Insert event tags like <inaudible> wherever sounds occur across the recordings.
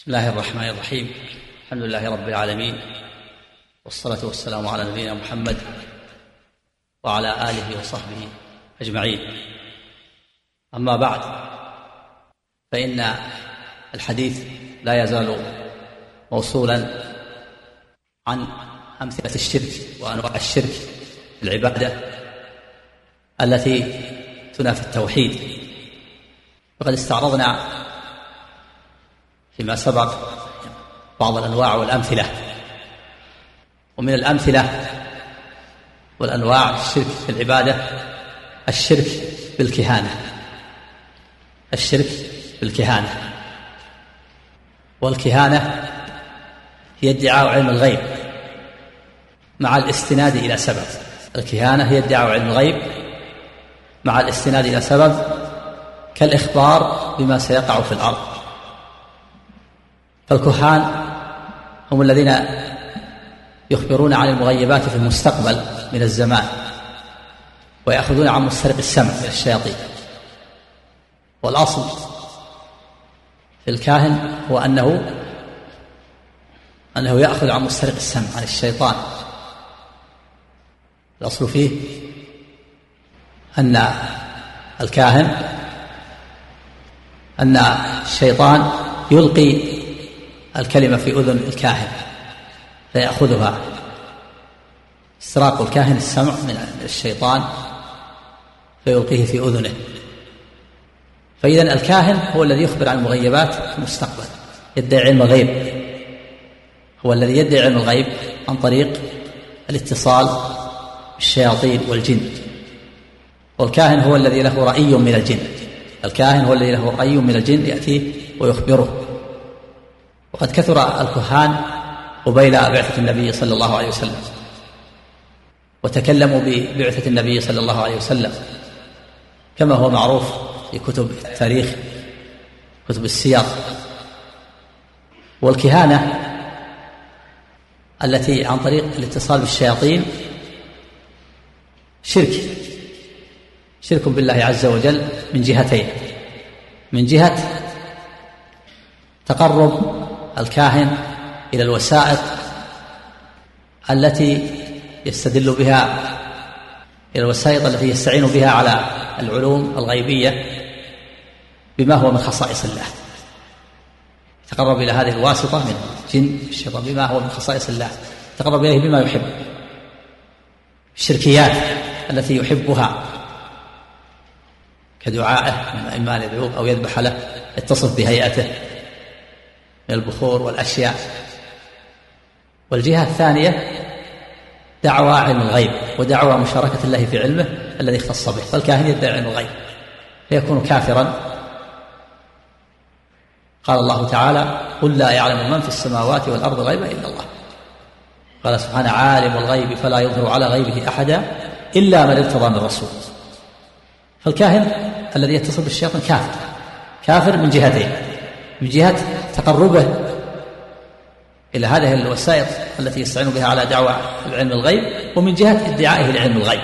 بسم الله الرحمن الرحيم. الحمد لله رب العالمين. والصلاة والسلام على نبينا محمد وعلى آله وصحبه أجمعين. أما بعد فإن الحديث لا يزال موصولا عن أمثلة الشرك وأنواع الشرك العبادة التي تنافي التوحيد. وقد استعرضنا فيما سبق بعض الأنواع والأمثلة. ومن الأمثلة والأنواع الشرك في العبادة الشرك بالكهانة. الشرك بالكهانة. والكهانة هي ادعاء علم الغيب مع الاستناد إلى سبب. الكهانة هي ادعاء علم الغيب مع الاستناد إلى سبب كالإخبار بما سيقع في الأرض. فالكهان هم الذين يخبرون عن المغيبات في المستقبل من الزمان ويأخذون عن مسترق السمع من الشياطين. والأصل في الكاهن هو أنه أنه يأخذ عن مسترق السمع عن الشيطان. الأصل فيه أن الكاهن أن الشيطان يلقي الكلمة في أذن الكاهن فيأخذها. استراق الكاهن السمع من الشيطان فيلقيه في أذنه. فإذا الكاهن هو الذي يخبر عن المغيبات في المستقبل. يدعي علم الغيب. هو الذي يدعي علم الغيب عن طريق الاتصال بالشياطين والجن. والكاهن هو الذي له رأي من الجن. الكاهن هو الذي له رأي من الجن يأتيه ويخبره. وقد كثر الكهان قبيل بعثة النبي صلى الله عليه وسلم. وتكلموا ببعثة النبي صلى الله عليه وسلم. كما هو معروف في كتب التاريخ كتب السير. والكهانة التي عن طريق الاتصال بالشياطين شرك. شرك بالله عز وجل من جهتين. من جهة تقرب الكاهن إلى الوسائط التي يستدل بها إلى الوسائط التي يستعين بها على العلوم الغيبية بما هو من خصائص الله. تقرب إلى هذه الواسطة من الجن الشيطان بما هو من خصائص الله. تقرب إليه بما يحب. الشركيات التي يحبها كدعائه إما أن أو يذبح له يتصف بهيئته. من البخور والأشياء. والجهة الثانية دعوى علم الغيب ودعوى مشاركة الله في علمه الذي اختص به فالكاهن يدعي علم الغيب فيكون كافرا. قال الله تعالى قل لا يعلم من في السماوات والأرض الغيب إلا الله. قال سبحانه عالم الغيب فلا يظهر على غيبه أحدا إلا من ارتضى من رسول. فالكاهن الذي يتصل بالشيطان كافر كافر من جهتين. من جهة تقربه إلى هذه الوسائط التي يستعين بها على دعوة العلم الغيب ومن جهة ادعائه لعلم الغيب.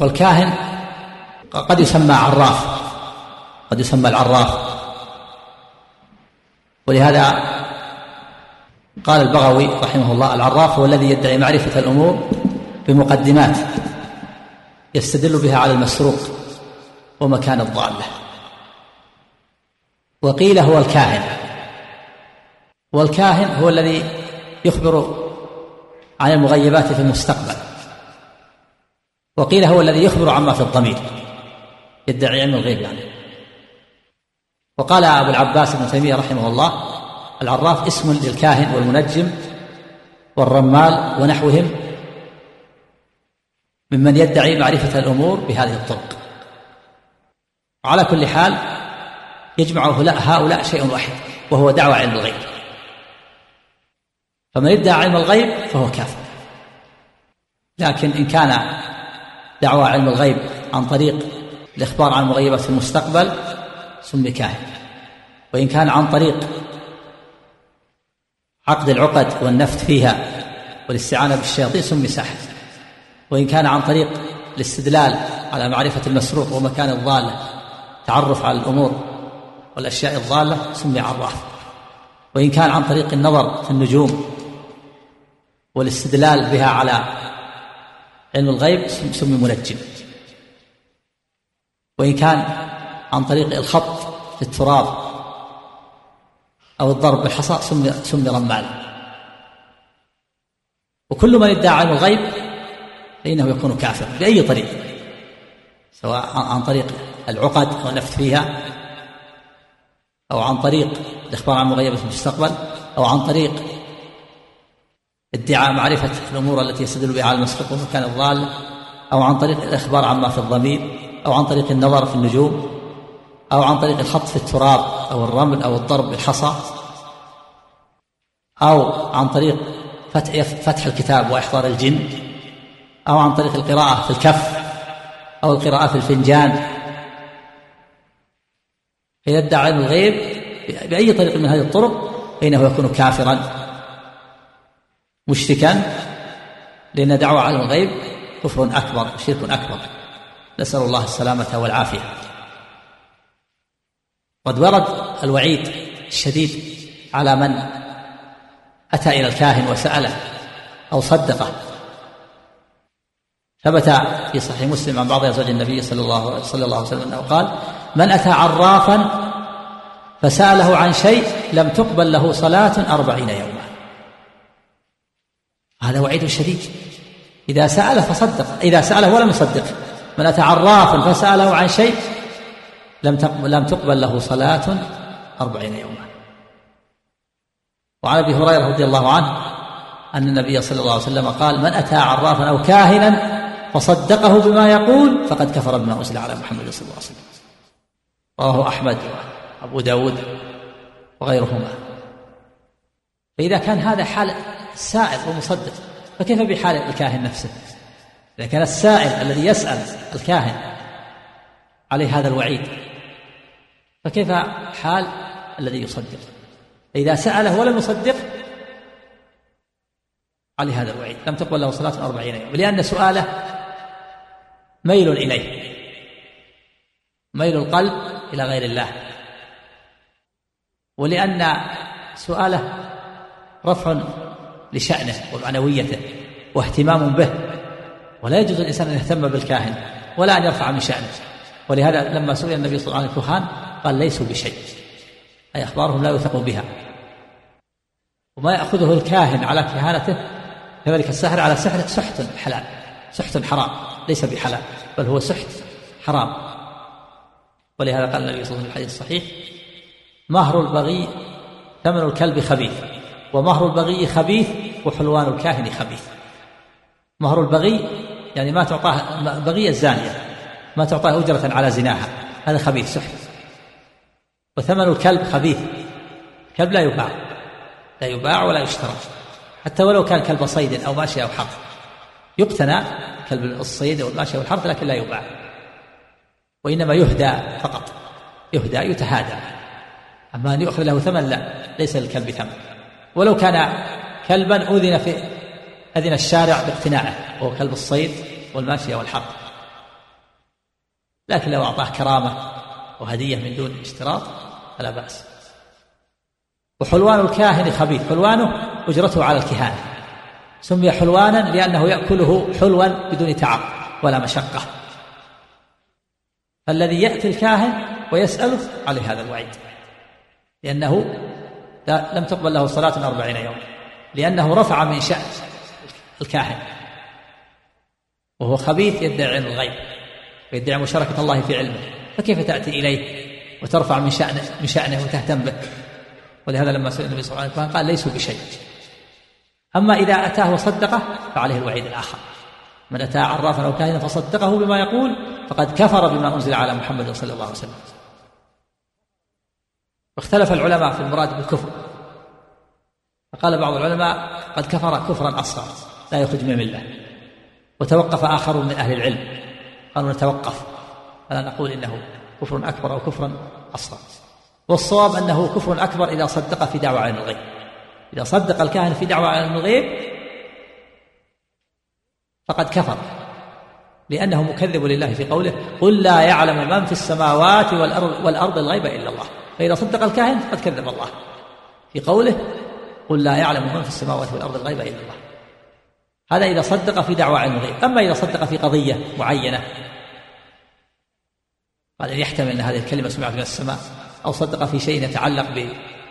والكاهن قد يسمى عراف قد يسمى العراف. ولهذا قال البغوي رحمه الله العراف هو الذي يدعي معرفة الأمور بمقدمات يستدل بها على المسروق ومكان الضالة. وقيل هو الكاهن. والكاهن هو الذي يخبر عن المغيبات في المستقبل. وقيل هو الذي يخبر عما في الضمير. يدعي علم الغيب يعني. وقال أبو العباس ابن تيمية رحمه الله العراف اسم للكاهن والمنجم والرمال ونحوهم ممن يدعي معرفة الأمور بهذه الطرق. على كل حال يجمع هؤلاء شيء واحد وهو دعوى علم الغيب. فمن ادعى علم الغيب فهو كافر. لكن إن كان دعوى علم الغيب عن طريق الإخبار عن المغيبات في المستقبل سمي كاهن. وإن كان عن طريق عقد العقد والنفت فيها والاستعانة بالشياطين سمي ساحر. وإن كان عن طريق الاستدلال على معرفة المسروق ومكان الضالة تعرف على الأمور والأشياء الضالة سمي عراف. وإن كان عن طريق النظر في النجوم والاستدلال بها على علم الغيب سمي منجم. وإن كان عن طريق الخط في التراب أو الضرب بالحصى سمي, سمي رمال. وكل من ادعى علم الغيب فإنه يكون كافر بأي طريق سواء عن طريق العقد والنفث فيها أو عن طريق الإخبار عن مغيبة المستقبل أو عن طريق ادعاء معرفة الأمور التي يستدل بها على المسبق ومكان الضال أو عن طريق الإخبار عما في الضمير أو عن طريق النظر في النجوم أو عن طريق الخط في التراب أو الرمل أو الضرب بالحصى أو عن طريق فتح فتح الكتاب وإحضار الجن أو عن طريق القراءة في الكف أو القراءة في الفنجان. إذا ادعى علم الغيب بأي طريق من هذه الطرق فإنه يكون كافرا مشركا لأن دعوة علم الغيب كفر أكبر شرك أكبر. نسأل الله السلامة والعافية. قد ورد الوعيد الشديد على من أتى إلى الكاهن وسأله أو صدقه ثبت في صحيح مسلم عن بعض أزواج النبي صلى الله صلى الله عليه وسلم أنه قال من أتى عرافا فسأله عن شيء لم تقبل له صلاة أربعين يوما. هذا وعيد شديد. إذا سأل فصدق. إذا سأله ولم يصدق. من أتى عرافا فسأله عن شيء لم لم تقبل له صلاة أربعين يوما. وعن أبي هريرة رضي الله عنه أن النبي صلى الله عليه وسلم قال من أتى عرافا أو كاهنا فصدقه بما يقول فقد كفر بما أنزل على محمد صلى الله عليه وسلم. رواه أحمد وأبو داود وغيرهما. فإذا كان هذا حال السائل ومصدق فكيف بحال الكاهن نفسه؟ إذا كان السائل الذي يسأل الكاهن عليه هذا الوعيد فكيف حال الذي يصدق؟ إذا سأله ولم يصدق عليه هذا الوعيد. لم تقبل له صلاة أربعين يوم. لأن سؤاله ميل إليه. ميل القلب إلى غير الله. ولأن سؤاله رفع لشأنه ومعنويته واهتمام به ولا يجوز الإنسان أن يهتم بالكاهن ولا أن يرفع من شأنه. ولهذا لما سئل النبي صلى الله عليه وسلم عن الكهان قال ليسوا بشيء. أي أخبارهم لا يوثق بها. وما يأخذه الكاهن على كهانته كذلك السحر على سحره سحت حلال سحت حرام ليس بحلال بل هو سحت حرام. ولهذا قال النبي صلى الله عليه وسلم في الحديث الصحيح مهر البغي ثمن الكلب خبيث ومهر البغي خبيث وحلوان الكاهن خبيث. مهر البغي يعني ما تعطاه بغي الزانية ما تعطاه أجرة على زناها هذا خبيث سحت وثمن الكلب خبيث الكلب لا يباع لا يباع ولا يشترى. حتى ولو كان كلب صيد أو ماشية أو حرث يقتنى كلب الصيد أو الماشية والحرث لكن لا يباع. وإنما يهدى فقط. يهدى يتهادى. أما أن يؤخذ له ثمن لا ليس للكلب ثمن. ولو كان كلبا أذن في أذن الشارع باقتناعه وهو كلب الصيد والماشية والحرث لكن لو أعطاه كرامة وهدية من دون اشتراط فلا بأس. وحلوان الكاهن خبيث. حلوانه أجرته على الكهانة. سمي حلوانا لأنه يأكله حلوا بدون تعب ولا مشقة. فالذي يأتي الكاهن ويسأله عليه هذا الوعيد. لأنه لم تقبل له صلاة أربعين يوما لأنه رفع من شأن الكاهن. وهو خبيث يدعي علم الغيب ويدعي مشاركة الله في علمه. فكيف تأتي إليه وترفع من شأنه من شأنه وتهتم به؟ ولهذا لما سئل النبي صلى الله عليه وسلم قال ليسوا بشيء. أما إذا أتاه وصدقه فعليه الوعيد الآخر. من أتى عرافا أو كاهنا فصدقه بما يقول فقد كفر بما أنزل على محمد صلى الله عليه وسلم. واختلف العلماء في المراد بالكفر. فقال بعض العلماء قد كفر كفرا أصغر لا يخرج من الملة. وتوقف آخرون من أهل العلم. قالوا نتوقف. فلا نقول إنه كفر أكبر أو كفرا أصغر. والصواب أنه كفر أكبر إذا صدق في دعوة علم الغيب. إذا صدق الكاهن في دعوة علم الغيب فقد كفر. لأنه مكذب لله في قوله قل لا يعلم من في السماوات والأرض, والأرض الغيب إلا الله. فإذا صدق الكاهن فقد كذب الله. في قوله قل لا يعلم من في السماوات والأرض الغيب إلا الله. هذا إذا صدق في دعوى علم الغيب أما إذا صدق في قضية معينة قال يحتمل أن هذه الكلمة سمعت من السماء أو صدق في شيء يتعلق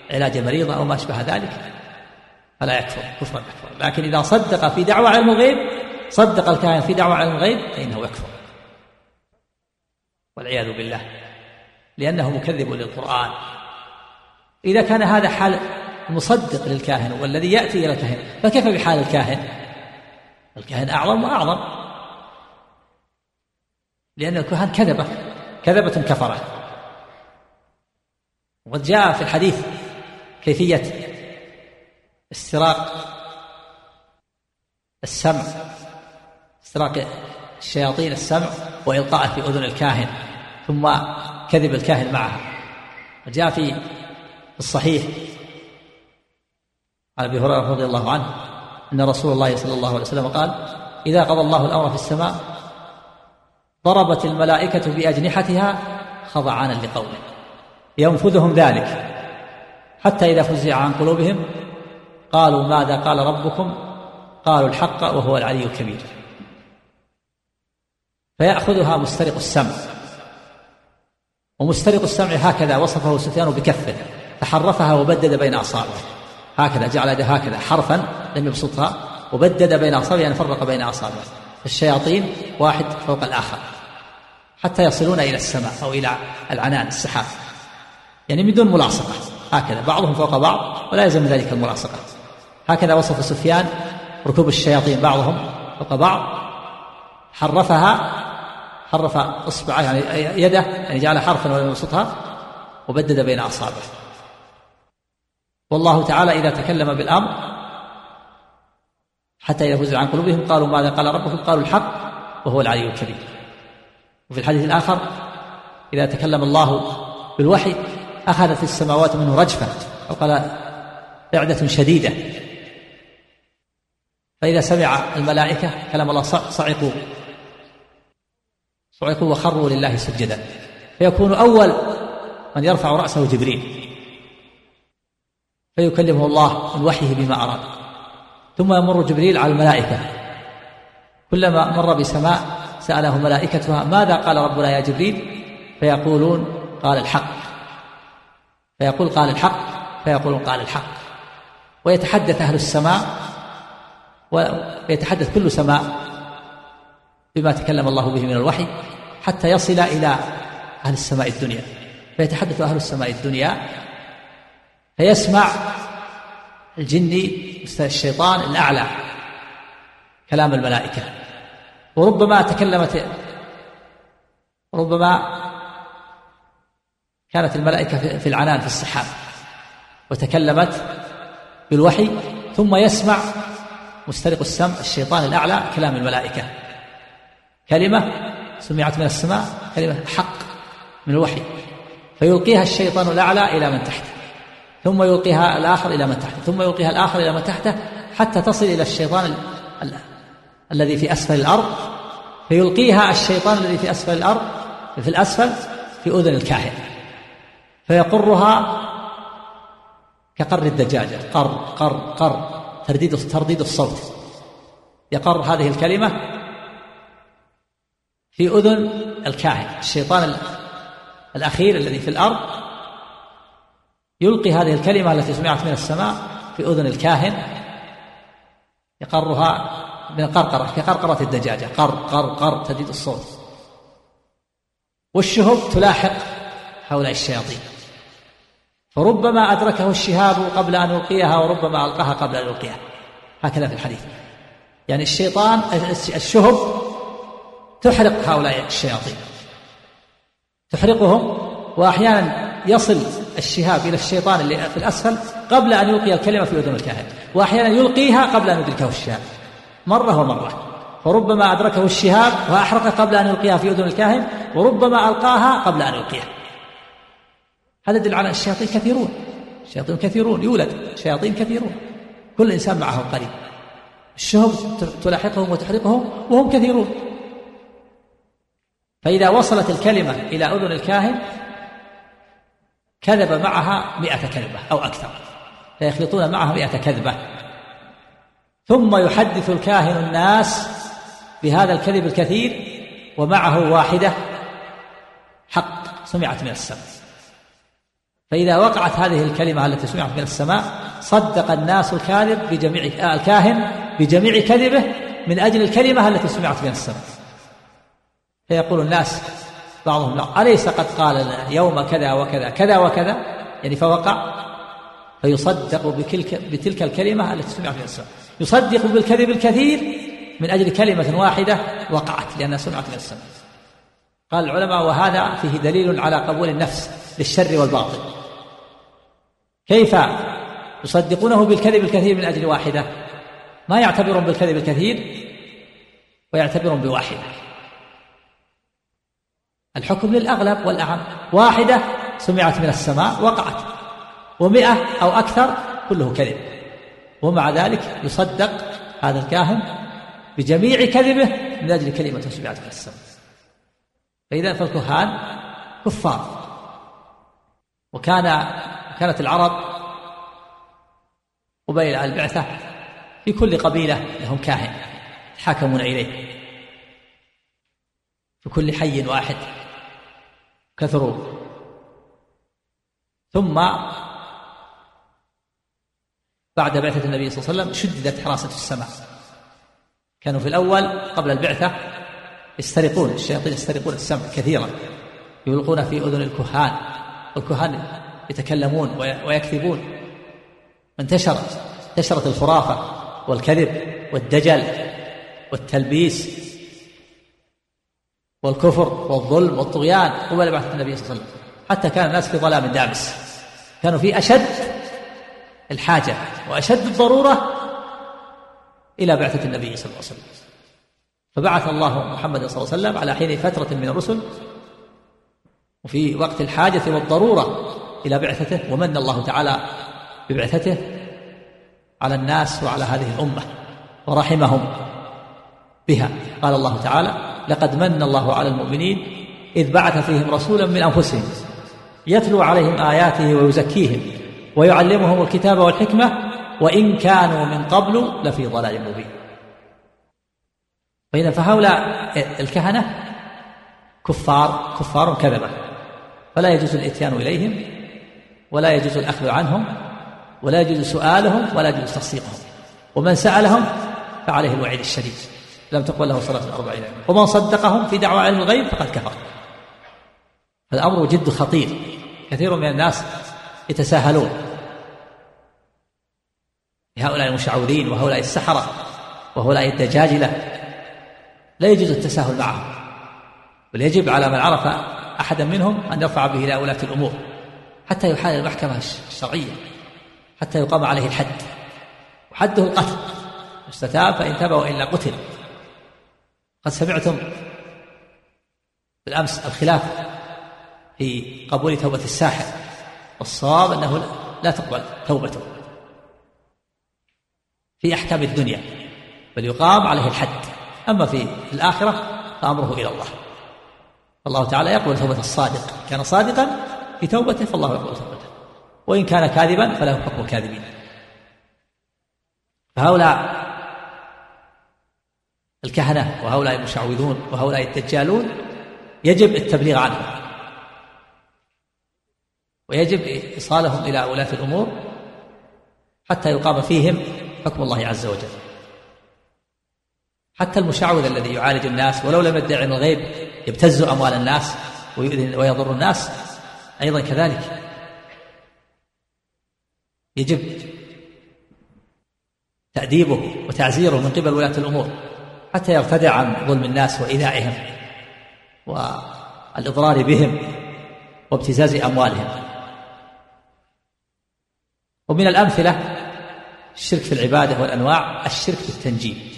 بعلاج مريضة أو ما أشبه ذلك فلا يكفر. كفرا أكبر لكن إذا صدق في دعوى علم الغيب صدق الكاهن في دعوى علم الغيب فإنه يكفر. والعياذ بالله. لأنه مكذب للقرآن. إذا كان هذا حال المصدق للكاهن والذي يأتي إلى الكاهن فكيف بحال الكاهن؟ الكاهن أعظم وأعظم. لأن الكهان كذبة كذبة كفرة. وقد جاء في الحديث كيفية استراق السمع استراق الشياطين السمع وإلقائه في أذن الكاهن ثم كذب الكاهن معها وجاء في الصحيح عن أبي هريرة رضي الله عنه أن رسول الله صلى الله عليه وسلم قال إذا قضى الله الأمر في السماء ضربت الملائكة بأجنحتها خضعانا لقوله ينفذهم ذلك حتى إذا فزع عن قلوبهم قالوا ماذا قال ربكم؟ قالوا الحق وهو العلي الكبير. فيأخذها مسترق السمع. ومسترق السمع هكذا وصفه سفيان بكفه. فحرفها وبدد بين أصابعه هكذا جعل يده هكذا حرفا لم يبسطها وبدد بين أصابعه يعني فرق بين أصابعه الشياطين واحد فوق الآخر. حتى يصلون إلى السماء أو إلى العنان السحاب. يعني من دون ملاصقة. هكذا بعضهم فوق بعض ولا يلزم ذلك الملاصقة. هكذا وصف سفيان ركوب الشياطين بعضهم فوق بعض. حرفها حرف إصبعه يعني يده يعني جعل حرفا ولم يبسطها وبدد بين اصابعه والله تعالى إذا تكلم بالأمر حتى اذا فزع عن قلوبهم قالوا ماذا قال ربكم قالوا الحق وهو العلي الكبير. وفي الحديث الآخر إذا تكلم الله بالوحي أخذت السماوات منه رجفه أو قال رعده شديدة. فإذا سمع الملائكة كلام الله صعقوا صعقوا وخروا لله سجدا. فيكون أول من يرفع رأسه جبريل. فيكلمه الله من وحيه بما أراد. ثم يمر جبريل على الملائكة. كلما مر بسماء سأله ملائكتها ماذا قال ربنا يا جبريل؟ فيقولون قال الحق. فيقول قال الحق. فيقولون قال الحق. ويتحدث أهل السماء ويتحدث كل سماء. بما تكلم الله به من الوحي حتى يصل إلى أهل السماء الدنيا. فيتحدث أهل السماء الدنيا فيسمع الجني الشيطان الأعلى كلام الملائكة. وربما تكلمت ربما كانت الملائكة في العنان في السحاب وتكلمت بالوحي ثم يسمع مسترق السمع الشيطان الأعلى كلام الملائكة. كلمة سمعت من السماء كلمة حق من الوحي. فيلقيها الشيطان الأعلى إلى من تحته ثم يلقيها الآخر إلى من تحته ثم يلقيها الآخر إلى من تحته حتى تصل إلى الشيطان ال... ال... الذي في أسفل الأرض. فيلقيها الشيطان الذي في أسفل الأرض في الأسفل في أذن الكاهن. فيقرها كقر الدجاجة قر قر قر ترديد ترديد الصوت. يقر هذه الكلمة في أذن الكاهن الشيطان الأخير الذي في الأرض يلقي هذه الكلمة التي سمعت من السماء في أذن الكاهن يقرها من قرقرة كقرقرة الدجاجة قر قر قر تجد الصوت. والشهب تلاحق هؤلاء الشياطين. فربما أدركه الشهاب قبل أن يلقيها وربما ألقاها قبل أن يلقيها. هكذا في الحديث. يعني الشيطان الشهب تحرق هؤلاء الشياطين. تحرقهم وأحيانا يصل الشهاب إلى الشيطان اللي في الأسفل قبل أن يلقي الكلمة في أذن الكاهن وأحيانا يلقيها قبل أن يدركه الشهاب. مرة ومرة. فربما أدركه الشهاب وأحرق قبل أن يلقيها في أذن الكاهن وربما ألقاها قبل أن يلقيها. هذا يدل على الشياطين كثيرون. الشياطين كثيرون. يولد شياطين كثيرون. كل إنسان معه قريب. الشهب تلاحقهم وتحرقهم وهم كثيرون. فإذا وصلت الكلمة إلى أذن الكاهن كذب معها مئة كذبة أو أكثر فيخلطون معها مئة كذبة. ثم يحدث الكاهن الناس بهذا الكذب الكثير ومعه واحدة حق سمعت من السماء. فإذا وقعت هذه الكلمة التي سمعت من السماء صدق الناس الكاذب بجميع آه الكاهن بجميع كذبه من أجل الكلمة التي سمعت من السماء. فيقول الناس بعضهم لا. أليس قد قال يوم كذا وكذا كذا وكذا؟ يعني فوقع فيصدق بتلك الكلمة التي سمعت من السماء. يصدق بالكذب الكثير من أجل كلمة واحدة وقعت لأنها سمعت من السماء. قال العلماء وهذا فيه دليل على قبول النفس للشر والباطل. كيف يصدقونه بالكذب الكثير من أجل واحدة؟ ما يعتبرون بالكذب الكثير ويعتبرون بواحدة. الحكم للأغلب والأعم. واحدة سمعت من السماء وقعت. ومئة أو أكثر كله كذب. ومع ذلك يصدق هذا الكاهن بجميع كذبه من أجل كلمة سمعت من السماء. فإذا فالكهان كفار. وكان كانت العرب قبيل البعثة في كل قبيلة لهم كاهن يتحاكمون إليه. في كل حي واحد. كثروا. ثم بعد بعثة النبي صلى الله عليه وسلم شددت حراسة السماء. كانوا في الأول قبل البعثة يسترقون الشياطين يسترقون السمع كثيرا. يلقون في أذن الكهان والكهان يتكلمون ويكذبون. انتشرت انتشرت الخرافة والكذب والدجل والتلبيس. والكفر والظلم والطغيان قبل بعثة النبي صلى الله عليه وسلم. حتى كان الناس في ظلام دامس. كانوا في أشد الحاجة وأشد الضرورة إلى بعثة النبي صلى الله عليه وسلم. فبعث الله محمد صلى الله عليه وسلم على حين فترة من الرسل وفي وقت الحاجة والضرورة إلى بعثته ومن الله تعالى ببعثته على الناس وعلى هذه الأمة ورحمهم بها. قال الله تعالى لقد من الله على المؤمنين إذ بعث فيهم رسولا من أنفسهم يتلو عليهم آياته ويزكيهم ويعلمهم الكتاب والحكمة وإن كانوا من قبل لفي ضلال مبين. فإذا فهؤلاء الكهنة كفار كفار كذبة. فلا يجوز الإتيان إليهم ولا يجوز الأخذ عنهم ولا يجوز سؤالهم ولا يجوز تصديقهم. ومن سألهم فعليه الوعيد الشديد. لم تقبل له صلاة أربعين ومن صدقهم في دعوى علم الغيب فقد كفر. الأمر جد خطير. كثير من الناس يتساهلون. لهؤلاء المشعوذين وهؤلاء السحرة وهؤلاء الدجاجلة. لا يجوز التساهل معهم. بل يجب على من عرف أحدا منهم أن يرفع به إلى ولاة الأمور. حتى يحال المحكمة الشرعية. حتى يقام عليه الحد. وحده القتل. استتاب فإن تاب وإلا قتل. قد سمعتم بالأمس الخلاف في قبول توبة الساحر والصواب أنه لا تقبل توبته في أحكام الدنيا بل يقام عليه الحد. أما في الآخرة فأمره إلى الله. الله تعالى يقبل توبة الصادق. كان صادقا في توبته فالله يقبل توبته. وإن كان كاذبا فله حكم الكاذبين. فهؤلاء الكهنة وهؤلاء المشعوذون وهؤلاء الدجالون يجب التبليغ عنهم. ويجب إيصالهم إلى ولاة الأمور حتى يقام فيهم حكم الله عز وجل. حتى المشعوذ الذي يعالج الناس ولو لم يدعي علم الغيب يبتز أموال الناس ويضر الناس أيضا كذلك. يجب تأديبه وتعزيره من قبل ولاة الأمور. حتى يرتدع عن ظلم الناس وإيذائهم والإضرار بهم وابتزاز أموالهم. ومن الأمثلة الشرك في العبادة والأنواع الشرك في التنجيم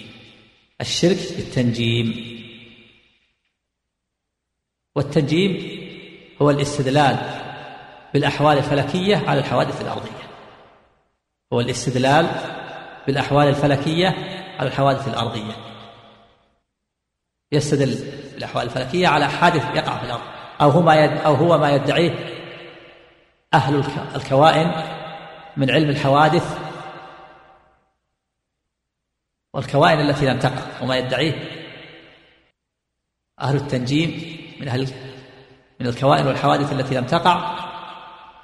الشرك في التنجيم والتنجيم هو الاستدلال بالأحوال الفلكية على الحوادث الأرضية. هو الاستدلال بالأحوال الفلكية على الحوادث الأرضية. يستدل بالأحوال الفلكية على حادث يقع في الأرض أو هو ما يد أو هو ما يدعيه أهل الكوائن من علم الحوادث والكوائن التي لم تقع وما يدعيه أهل التنجيم من أهل من الكوائن والحوادث التي لم تقع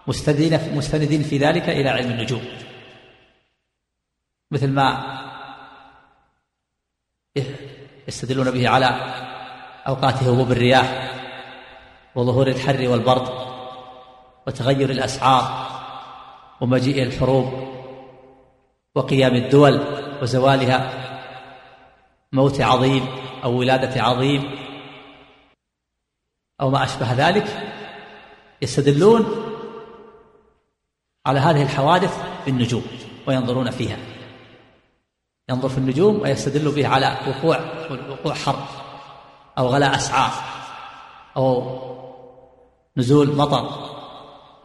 مستندين مستندين في ذلك إلى علم النجوم. مثل ما يستدلون به على أوقات هبوب الرياح وظهور الحر والبرد وتغير الأسعار ومجيء الحروب وقيام الدول وزوالها موت عظيم أو ولادة عظيم أو ما أشبه ذلك يستدلون على هذه الحوادث بالنجوم وينظرون فيها. ينظر في النجوم ويستدل به على وقوع وقوع حرب أو غلاء أسعار أو نزول مطر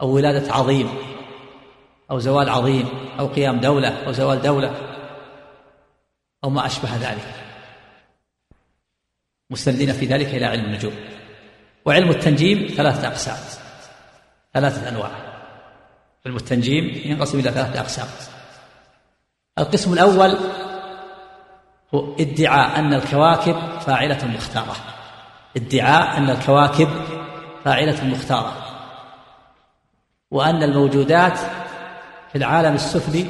أو ولادة عظيم أو زوال عظيم أو قيام دولة أو زوال دولة أو ما أشبه ذلك. مستندين في ذلك إلى علم النجوم. وعلم التنجيم ثلاثة أقسام ثلاثة أنواع. علم التنجيم ينقسم إلى ثلاثة أقسام. القسم الأول ادعاء أن الكواكب فاعلة مختارة. ادعاء أن الكواكب فاعلة مختارة. وأن الموجودات في العالم السفلي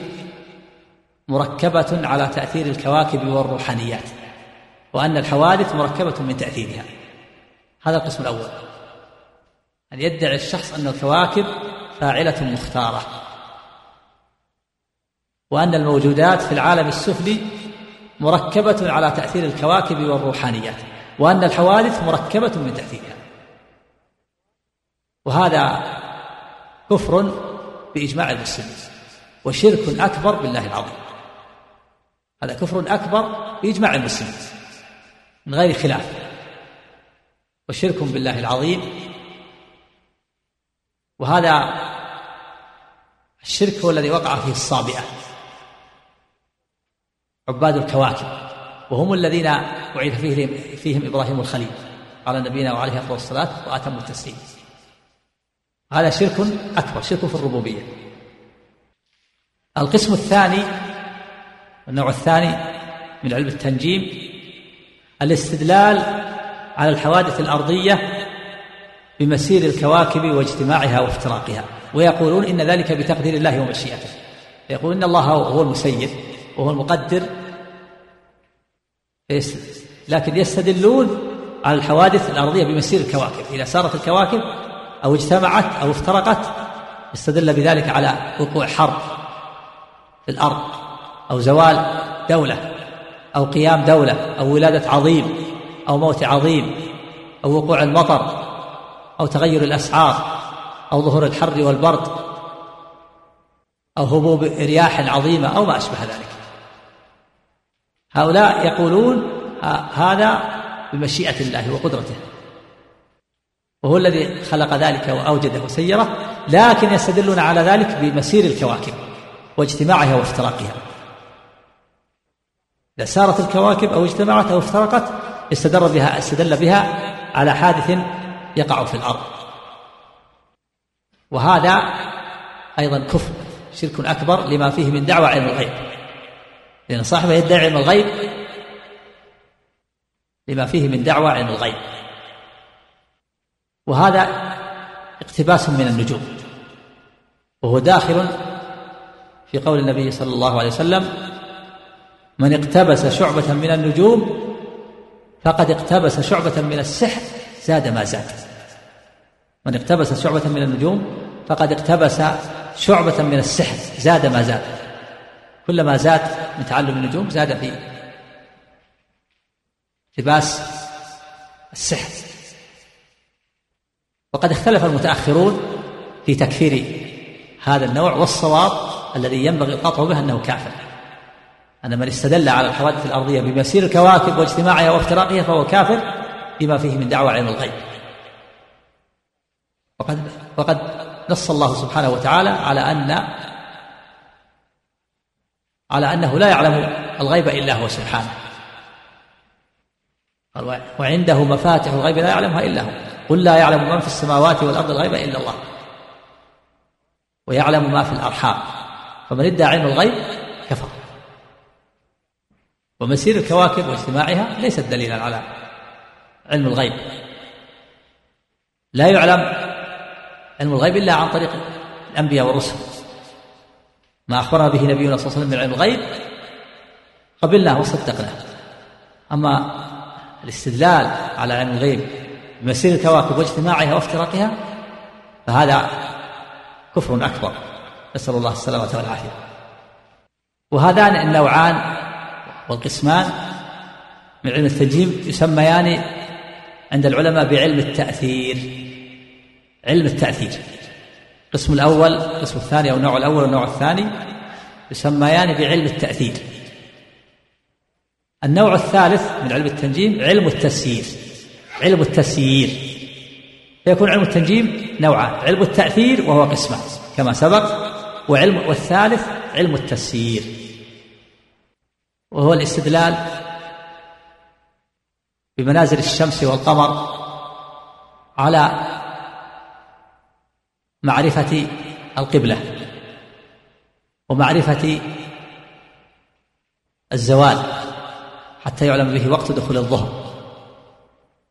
مركبة على تأثير الكواكب والروحانيات وأن الحوادث مركبة من تأثيرها. هذا القسم الأول. أن يدعي الشخص أن الكواكب فاعلة مختارة. وأن الموجودات في العالم السفلي مركبة على تأثير الكواكب والروحانيات وأن الحوادث مركبة من تأثيرها. وهذا كفر بإجماع المسلمين وشرك أكبر بالله العظيم. هذا كفر أكبر بإجماع المسلمين من غير خلاف. وشرك بالله العظيم. وهذا الشرك هو الذي وقع فيه الصابئة. عباد الكواكب وهم الذين بعث فيهم, فيهم إبراهيم الخليل. على نبينا وعليه أفضل الصلاة وأتم التسليم. هذا شرك أكبر شرك في الربوبية. القسم الثاني النوع الثاني من علم التنجيم الاستدلال على الحوادث الأرضية بمسير الكواكب واجتماعها وافتراقها. ويقولون إن ذلك بتقدير الله ومشيئته. يقول إن الله هو المسير. وهو المقدر لكن يستدلون على الحوادث الأرضية بمسير الكواكب. إذا سارت الكواكب أو اجتمعت أو افترقت استدل بذلك على وقوع حرب في الأرض أو زوال دولة أو قيام دولة أو ولادة عظيم أو موت عظيم أو وقوع المطر أو تغير الأسعار أو ظهور الحر والبرد أو هبوب رياح عظيمة أو ما أشبه ذلك. هؤلاء يقولون هذا بمشيئة الله وقدرته. وهو الذي خلق ذلك وأوجده وسيره لكن يستدلون على ذلك بمسير الكواكب واجتماعها وافتراقها. إذا سارت الكواكب أو اجتمعت أو افترقت استدل بها استدل بها على حادث يقع في الأرض. وهذا أيضا كفر شرك أكبر لما فيه من دعوى علم الغيب. لأن صاحبه يدعي علم الغيب لما فيه من دعوى علم الغيب وهذا اقتباس من النجوم. وهو داخل في قول النبي صلى الله عليه وسلم من اقتبس شعبة من النجوم فقد اقتبس شعبة من السحر زاد ما زاد. من اقتبس شعبة من النجوم فقد اقتبس شعبة من السحر زاد ما زاد. كلما زاد من تعلم النجوم زاد في اقتباس السحر. وقد اختلف المتأخرون في تكفير هذا النوع والصواب الذي ينبغي القطع به أنه كافر. أن من استدل على الحوادث الأرضية بمسير الكواكب واجتماعها وافتراقها فهو كافر بما فيه من دعوى علم الغيب. وقد وقد نص الله سبحانه وتعالى على أن على أنه لا يعلم الغيب إلا هو سبحانه. قال وعنده مفاتح الغيب لا يعلمها إلا هو. قل لا يعلم من في السماوات والأرض الغيب إلا الله. ويعلم ما في الأرحام. فمن ادعى علم الغيب كفر. ومسير الكواكب واجتماعها ليست دليلا على علم الغيب. لا يعلم علم الغيب إلا عن طريق الأنبياء والرسل. ما أخبرنا به نبينا صلى الله عليه وسلم من علم الغيب قبلناه وصدقناه. أما الاستدلال على علم الغيب بمسير الكواكب واجتماعها وافتراقها فهذا كفر أكبر. نسأل الله السلامة والعافية. وهذان النوعان والقسمان من علم التنجيم يسميان عند العلماء بعلم التأثير. علم التأثير. القسم الأول القسم الثاني أو النوع الأول والنوع الثاني يسميان بعلم التأثير. النوع الثالث من علم التنجيم علم التسيير علم التسيير فيكون علم التنجيم نوعان علم التأثير وهو قسمان كما سبق وعلم والثالث علم التسيير وهو الاستدلال بمنازل الشمس والقمر على معرفة القبلة ومعرفة الزوال حتى يعلم به وقت دخول الظهر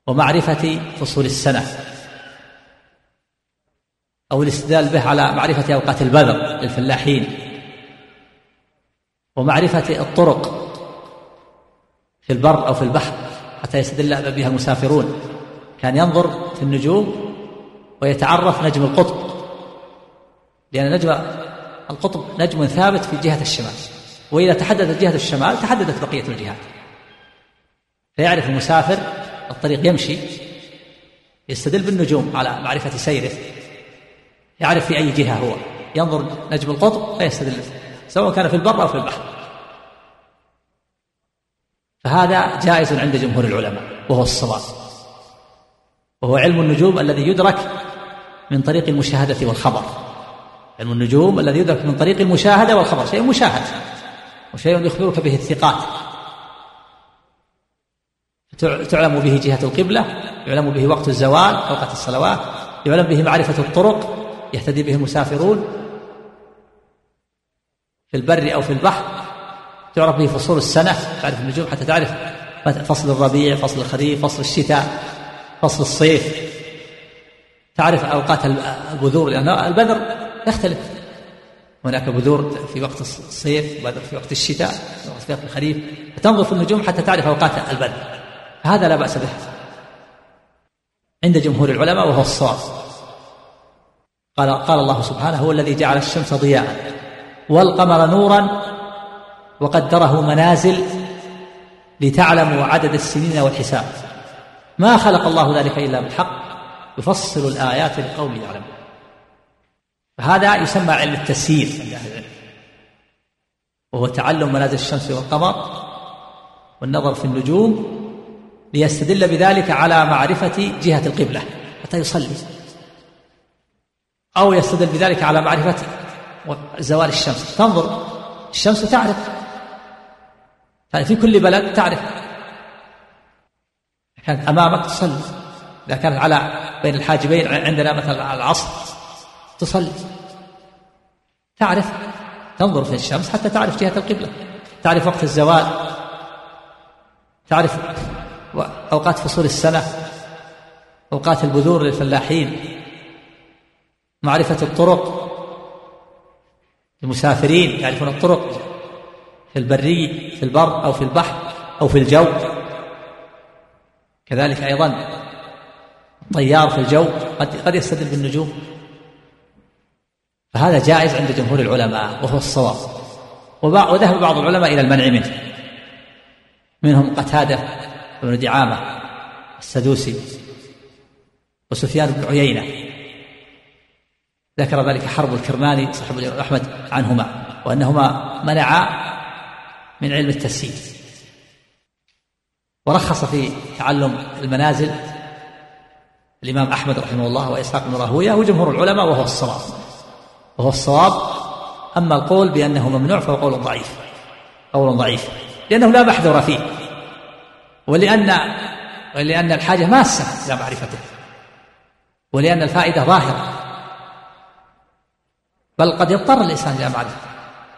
ومعرفة فصول السنة أو الاستدلال به على معرفة أوقات البذر للفلاحين ومعرفة الطرق في البر أو في البحر حتى يستدل بها المسافرون كان ينظر في النجوم ويتعرف نجم القطب لأن نجم القطب نجم ثابت في جهة الشمال. وإذا تحددت جهة الشمال تحددت بقية الجهات. فيعرف المسافر الطريق يمشي يستدل بالنجوم على معرفة سيره يعرف في أي جهة هو. ينظر نجم القطب فيستدل سواء كان في البر أو في البحر. فهذا جائز عند جمهور العلماء وهو الصواب. وهو علم النجوم الذي يدرك من طريق المشاهدة والخبر. علم النجوم الذي يدرك من طريق المشاهدة والخبر شيء مشاهد وشيء يخبرك به الثقات. تعلم به جهة القبلة يعلم به وقت الزوال أوقات الصلوات يعلم به معرفة الطرق يهتدي به المسافرون. في البر أو في البحر تعرف به فصول السنة تعرف النجوم حتى تعرف فصل الربيع فصل الخريف فصل الشتاء فصل الصيف. تعرف أوقات البذور لأن البذر يختلف هناك بذور في وقت الصيف بذر في وقت الشتاء في وقت الخريف. فتنظر في النجوم حتى تعرف أوقات البذر هذا لا بأس به. عند جمهور العلماء وهو الصواب. قال قال الله سبحانه هو الذي جعل الشمس ضياء والقمر نورا وقدره منازل لتعلموا عدد السنين والحساب. ما خلق الله ذلك إلا بالحق يفصل الآيات لقوم يعلمون. فهذا يسمى علم التسيير عند أهل العلم. وهو تعلم منازل الشمس والقمر والنظر في النجوم ليستدل بذلك على معرفة جهة القبلة حتى يصلي. أو يستدل بذلك على معرفة زوال الشمس. تنظر الشمس تعرف. يعني في كل بلد تعرف. كانت أمامك تصلي. إذا كانت على بين الحاجبين عندنا مثلا العصر تصلي. تعرف تنظر في الشمس حتى تعرف جهة القبلة. تعرف وقت الزوال. تعرف أوقات فصول السنة. أوقات البذور للفلاحين. معرفة الطرق. المسافرين يعرفون الطرق. في البري في البر أو في البحر أو في الجو. كذلك أيضا طيار في الجو قد قد يستدل بالنجوم. فهذا جائز عند جمهور العلماء وهو الصواب. وذهب بعض العلماء إلى المنع منه. منهم قتادة بن دعامة السدوسي وسفيان بن عيينة. ذكر ذلك حرب الكرماني صاحب أحمد عنهما وأنهما منعا من علم التسيير ورخص في تعلم المنازل الإمام أحمد رحمه الله وإسحاق بن راهوية وجمهور العلماء وهو الصواب. وهو الصواب. أما القول بأنه ممنوع فهو قول ضعيف. قول ضعيف. لأنه لا محذور فيه. ولأن ولأن الحاجة ماسة إلى معرفته. ولأن الفائدة ظاهرة. بل قد يضطر الإنسان إلى معرفة.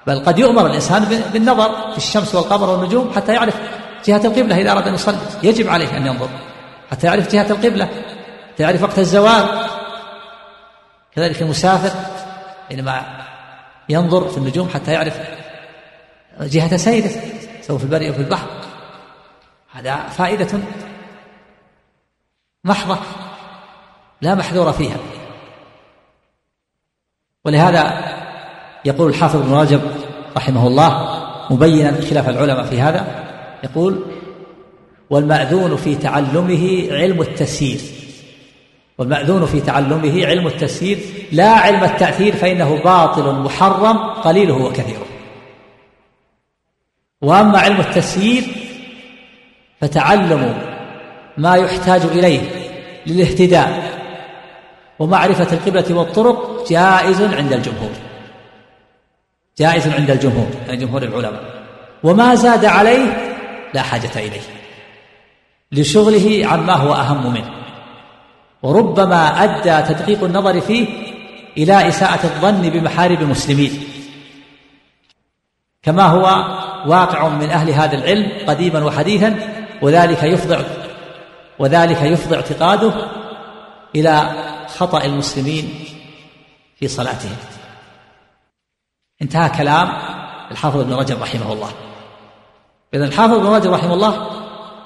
بل قد يؤمر الإنسان بالنظر في الشمس والقمر والنجوم حتى يعرف جهة القبلة إذا أراد أن يصلي. يجب عليه أن ينظر حتى يعرف جهة القبلة. حتى يعرف وقت الزوال. كذلك المسافر حينما ينظر في النجوم حتى يعرف جهة سيره سواء في البر أو في البحر. هذا فائدة محضة لا محذور فيها. ولهذا يقول الحافظ ابن رجب رحمه الله مبينا خلاف العلماء في هذا يقول والمأذون في تعلمه علم التسيير. والمأذون في تعلمه علم التسيير لا علم التأثير فإنه باطل محرم قليله وكثيره. وأما علم التسيير فتعلم ما يحتاج إليه للاهتداء ومعرفة القبلة والطرق جائز عند الجمهور. جائز عند الجمهور يعني جمهور العلماء. وما زاد عليه لا حاجة إليه لشغله عما هو أهم منه. وربما أدى تدقيق النظر فيه إلى إساءة الظن بمحارب المسلمين. كما هو واقع من أهل هذا العلم قديما وحديثا وذلك يفضع وذلك يفضي اعتقاده إلى خطأ المسلمين في صلاتهم. انتهى كلام الحافظ ابن رجب رحمه الله. إذا الحافظ ابن رجب رحمه الله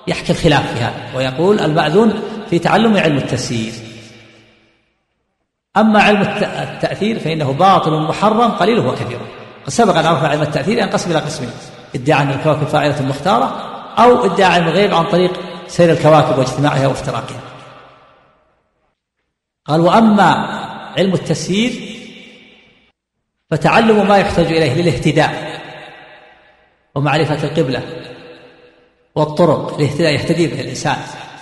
يحكي الخلاف في هذا ويقول المأذون في تعلم علم التفسير. أما علم التأثير فإنه باطل محرم قليله وكثيره قد سبق أن عرفنا علم التأثير ينقسم إلى قسمين إدعاء أن الكواكب فاعلة مختارة أو إدعاء علم الغيب عن طريق سير الكواكب واجتماعها وافتراقها. قال وأما علم التسيير فتعلم ما يحتاج إليه للاهتداء ومعرفة القبلة والطرق الاهتداء يهتدي به الإنسان.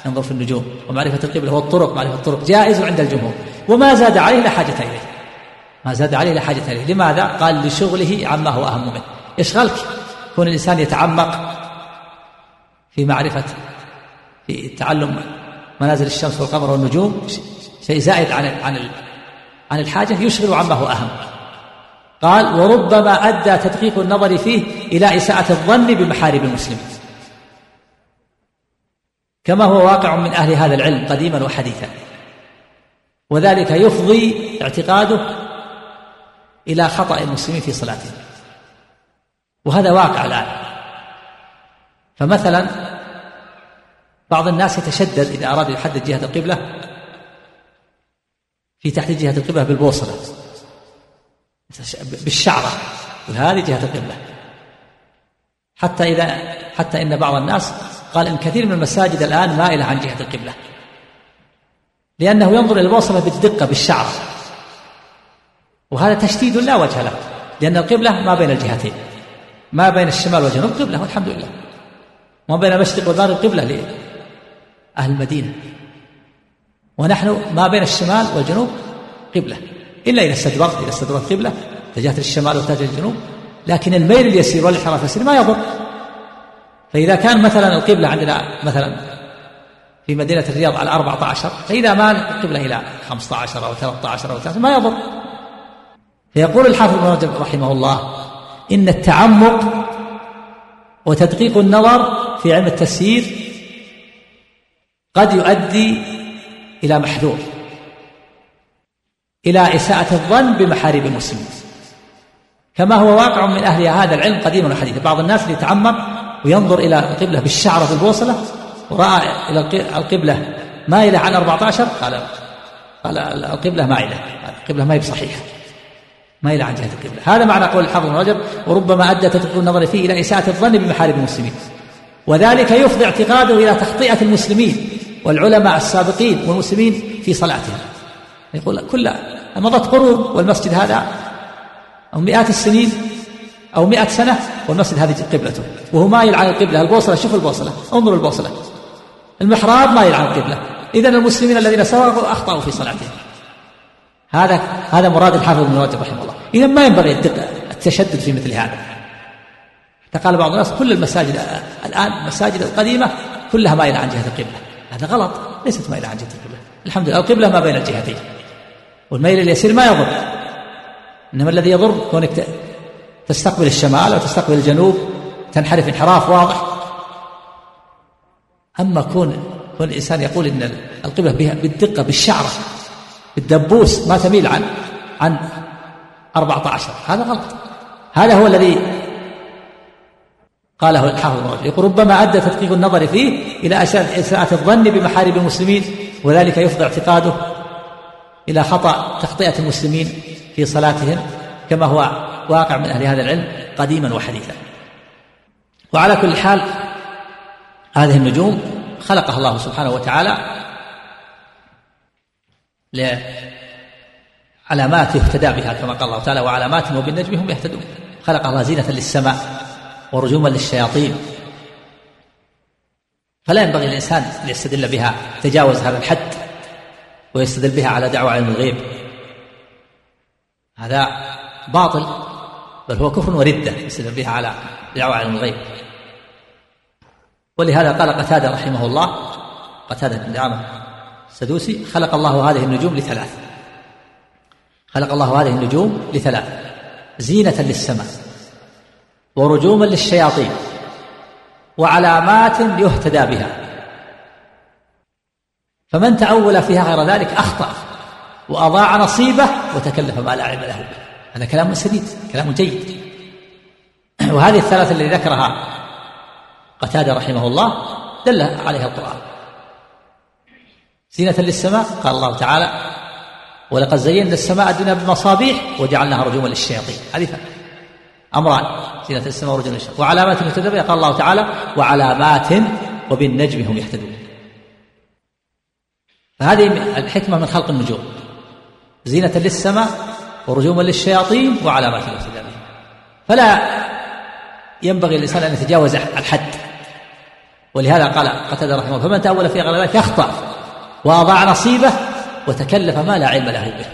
ينظر في النجوم ومعرفة القبلة والطرق معرفة الطرق جائز عند الجمهور. وما زاد عليه لا حاجة إليه. ما زاد عليه لا حاجة إليه. لماذا؟ قال لشغله عما هو أهم منه. يشغلك كون الإنسان يتعمق في معرفة في تعلم منازل الشمس والقمر والنجوم. شيء زائد عن عن عن الحاجة يشغل عما هو أهم. قال وربما أدى تدقيق النظر فيه إلى إساءة الظن بمحارب المسلمين. كما هو واقع من أهل هذا العلم قديما وحديثا. وذلك يفضي اعتقاده إلى خطأ المسلمين في صلاتهم. وهذا واقع الآن. فمثلا بعض الناس يتشدد إذا أراد يحدد جهة القبلة في تحديد جهة القبلة بالبوصلة بالشعرة وهذه جهة القبلة. حتى إذا حتى إن بعض الناس قال إن كثير من المساجد الآن مائلة عن جهة القبلة. لأنه ينظر إلى البوصلة بالدقة بالشعرة وهذا تشديد لا وجه له لأن القبلة ما بين الجهتين. ما بين الشمال والجنوب قبلة والحمد لله. ما بين المشرق والمغرب قبلة لأهل المدينة. ونحن ما بين الشمال والجنوب قبلة. إلا إذا استدبرت إذا استدبرت قبلة اتجهت للشمال واتجهت للجنوب. لكن الميل اليسير والانحراف اليسير ما يضر. فإذا كان مثلا القبلة عندنا مثلا في مدينة الرياض على 14 فإذا مال القبلة إلى 15 أو 13 أو 13 ما يضر. فيقول الحافظ ابن رجب رحمه الله إن التعمق وتدقيق النظر في علم التسيير قد يؤدي إلى محذور إلى إساءة الظن بمحارب المسلمين. كما هو واقع من أهل هذا العلم قديما وحديثا بعض الناس يتعمق وينظر إلى القبلة بالشعرة بالبوصلة ورأى إلى القبلة مائلة عن 14 قال قال القبلة مائلة القبلة ما هي بصحيحة مائلة عن جهة القبلة. هذا معنى قول الحافظ بن رجب وربما أدى تدخل النظر فيه إلى إساءة الظن بمحارب المسلمين. وذلك يفضي اعتقاده إلى تخطئة المسلمين والعلماء السابقين والمسلمين في صلاتهم. يقول كل مضت قرون والمسجد هذا أو مئات السنين أو مئة سنة والمسجد هذه قبلته. وهو مايل عن القبلة البوصلة شوف البوصلة انظر البوصلة. المحراب مايل عن القبلة. إذا المسلمين الذين سبقوا أخطأوا في صلاتهم هذا هذا مراد الحافظ ابن رجب رحمه الله. إذا ما ينبغي التشدد في مثل هذا. قال بعض الناس كل المساجد الآن المساجد القديمة كلها مائلة عن جهة القبلة. هذا غلط ليست مائلة عن جهة القبلة. الحمد لله القبلة ما بين الجهتين. والميل اليسير ما يضر. إنما الذي يضر كونك تستقبل الشمال أو تستقبل الجنوب تنحرف انحراف واضح. أما كون كون الإنسان يقول إن القبلة بها بالدقة بالشعرة بالدبوس ما تميل عن عن 14 هذا غلط. هذا هو الذي قاله الحافظ يقول ربما أدى تدقيق النظر فيه إلى إساءة الظن بمحارم المسلمين وذلك يفضي اعتقاده إلى خطأ تخطئة المسلمين في صلاتهم كما هو واقع من أهل هذا العلم قديما وحديثا. وعلى كل حال هذه النجوم خلقها الله سبحانه وتعالى لعلامات يهتدى بها كما قال الله تعالى وعلامات وبالنجم هم يهتدون. خلق الله زينة للسماء ورجوما للشياطين. فلا ينبغي الإنسان أن يستدل بها تجاوز هذا الحد ويستدل بها على دعوة علم الغيب. هذا باطل بل هو كفر وردة يستدل بها على دعوة علم الغيب. ولهذا قال قتادة رحمه الله قتادة بن دعامة السدوسي خلق الله هذه النجوم لثلاث. خلق الله هذه النجوم لثلاث زينة للسماء ورجوما للشياطين وعلامات يهتدى بها. فمن تأول فيها غير ذلك أخطأ وأضاع نصيبه وتكلف ما لا علم له هذا كلام سديد كلام جيد. <clears throat> وهذه الثلاثة التي ذكرها قتادة رحمه الله دل عليها القرآن. زينة للسماء قال الله تعالى ولقد زينا السماء الدنيا بمصابيح وجعلناها رجوما للشياطين. هذه أمران زينة السماء ورجوما للشياطين. وعلامات مهتدى قال الله تعالى وعلامات وبالنجم هم يهتدون. فهذه الحكمة من خلق النجوم. زينة للسماء ورجوما للشياطين وعلامات الاهتداء فلا ينبغي الإنسان أن يتجاوز الحد. ولهذا قال قتادة رحمه الله فمن تأول في غير ذلك يخطأ وأضاع نصيبه وتكلف ما لا علم له به.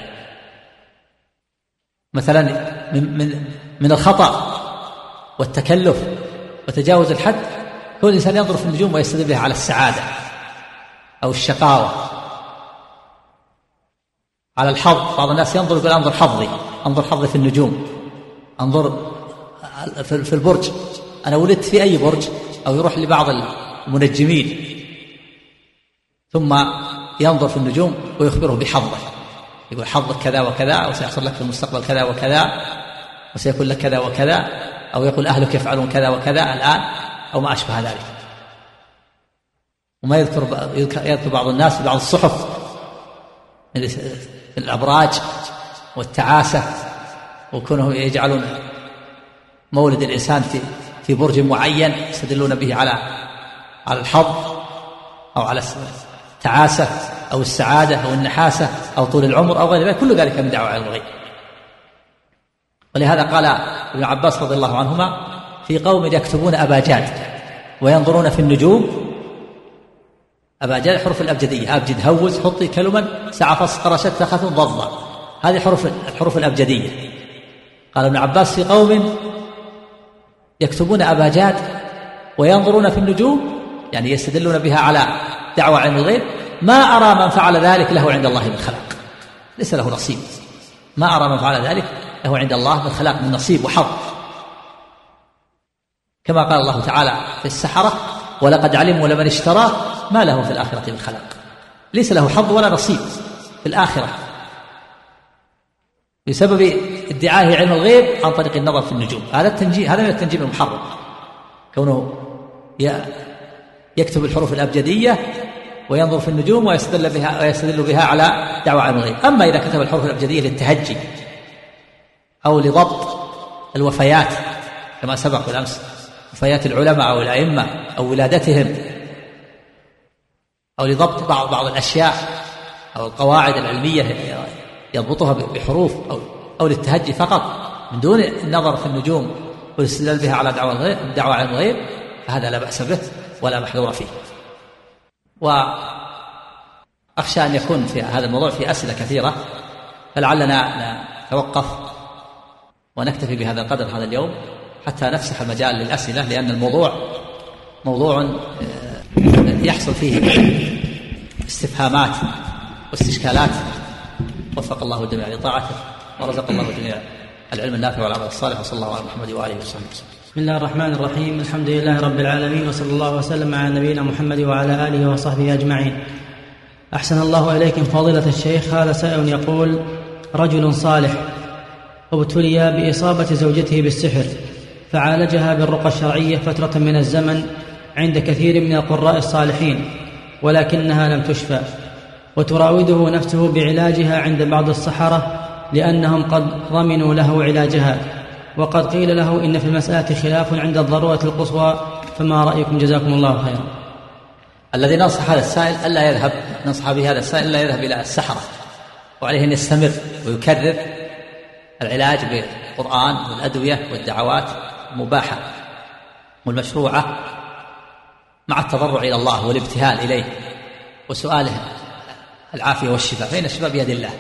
مثلا من من من الخطأ والتكلف وتجاوز الحد هو الإنسان ينظر في النجوم ويستدل بها على السعادة أو الشقاوة. على الحظ. بعض الناس ينظر يقول أنظر حظي أنظر حظي في النجوم. أنظر في البرج. أنا ولدت في أي برج؟ أو يروح لبعض المنجمين. ثم ينظر في النجوم ويخبره بحظه. يقول حظك كذا وكذا وسيحصل لك في المستقبل كذا وكذا وسيكون لك كذا وكذا أو يقول أهلك يفعلون كذا وكذا الآن أو ما أشبه ذلك. وما يذكر يذكر بعض الناس بعض الصحف. الأبراج والتعاسة وكونهم يجعلون مولد الإنسان في في برج معين يستدلون به على على الحظ أو على التعاسة أو السعادة أو النحاسة أو طول العمر أو غير ذلك. كل ذلك من دعوة الغيب. ولهذا قال ابن عباس رضي الله عنهما في قوم يكتبون اباجاد وينظرون في النجوم أباجاد حروف الأبجدية. أبجد هوز حطي كلما سعفص قرشت تخث ضضة. هذه حروف الحروف الأبجدية. قال ابن عباس في قوم يكتبون أباجاد وينظرون في النجوم يعني يستدلون بها على دعوة علم الغيب. ما أرى من فعل ذلك له عند الله من خلاق. ليس له نصيب. ما أرى من فعل ذلك له عند الله من خلاق من نصيب وحظ. كما قال الله تعالى في السحرة ولقد علموا لمن اشتراه ما له في الآخرة من خلاق. ليس له حظ ولا نصيب في الآخرة. بسبب ادعائه علم الغيب عن طريق النظر في النجوم. هذا التنجيم هذا من التنجيم المحرم. كونه يكتب الحروف الأبجدية وينظر في النجوم ويستدل بها ويستدل بها على دعوى علم الغيب. أما إذا كتب الحروف الأبجدية للتهجي أو لضبط الوفيات كما سبق بالأمس وفيات العلماء أو الأئمة أو ولادتهم أو لضبط بعض بعض الأشياء أو القواعد العلمية يضبطها بحروف أو أو للتهجي فقط من دون النظر في النجوم والاستدلال بها على دعوة الغيب دعوة على الغيب فهذا لا بأس به ولا محذور فيه. وأخشى أن يكون في هذا الموضوع في أسئلة كثيرة فلعلنا نتوقف ونكتفي بهذا القدر هذا اليوم. حتى نفسح المجال للأسئلة لأن الموضوع موضوع آه، يحصل فيه استفهامات واستشكالات وفق الله الجميع لطاعته ورزق الله الجميع العلم النافع والعمل الصالح وصلى الله على محمد وآله وصحبه وسلم. بسم الله الرحمن الرحيم الحمد لله رب العالمين وصلى الله وسلم على نبينا محمد وعلى آله وصحبه أجمعين. أحسن الله إليكم فضيلة الشيخ هذا سائل يقول رجل صالح ابتلي بإصابة زوجته بالسحر فعالجها بالرقى الشرعية فترة من الزمن عند كثير من القراء الصالحين ولكنها لم تشفى وتراوده نفسه بعلاجها عند بعض السحره لأنهم قد ضمنوا له علاجها. وقد قيل له إن في المسألة خلاف عند الضرورة القصوى فما رأيكم؟ جزاكم الله خيرا. الذي نصح هذا السائل ألا يذهب نصح به هذا السائل ألا يذهب إلى السحره وعليه أن يستمر ويكرر العلاج بالقرآن والأدوية والدعوات. المباحه والمشروعة مع التضرع إلى الله والابتهال إليه وسؤاله العافية والشفاء. فإن الشفاء بيد الله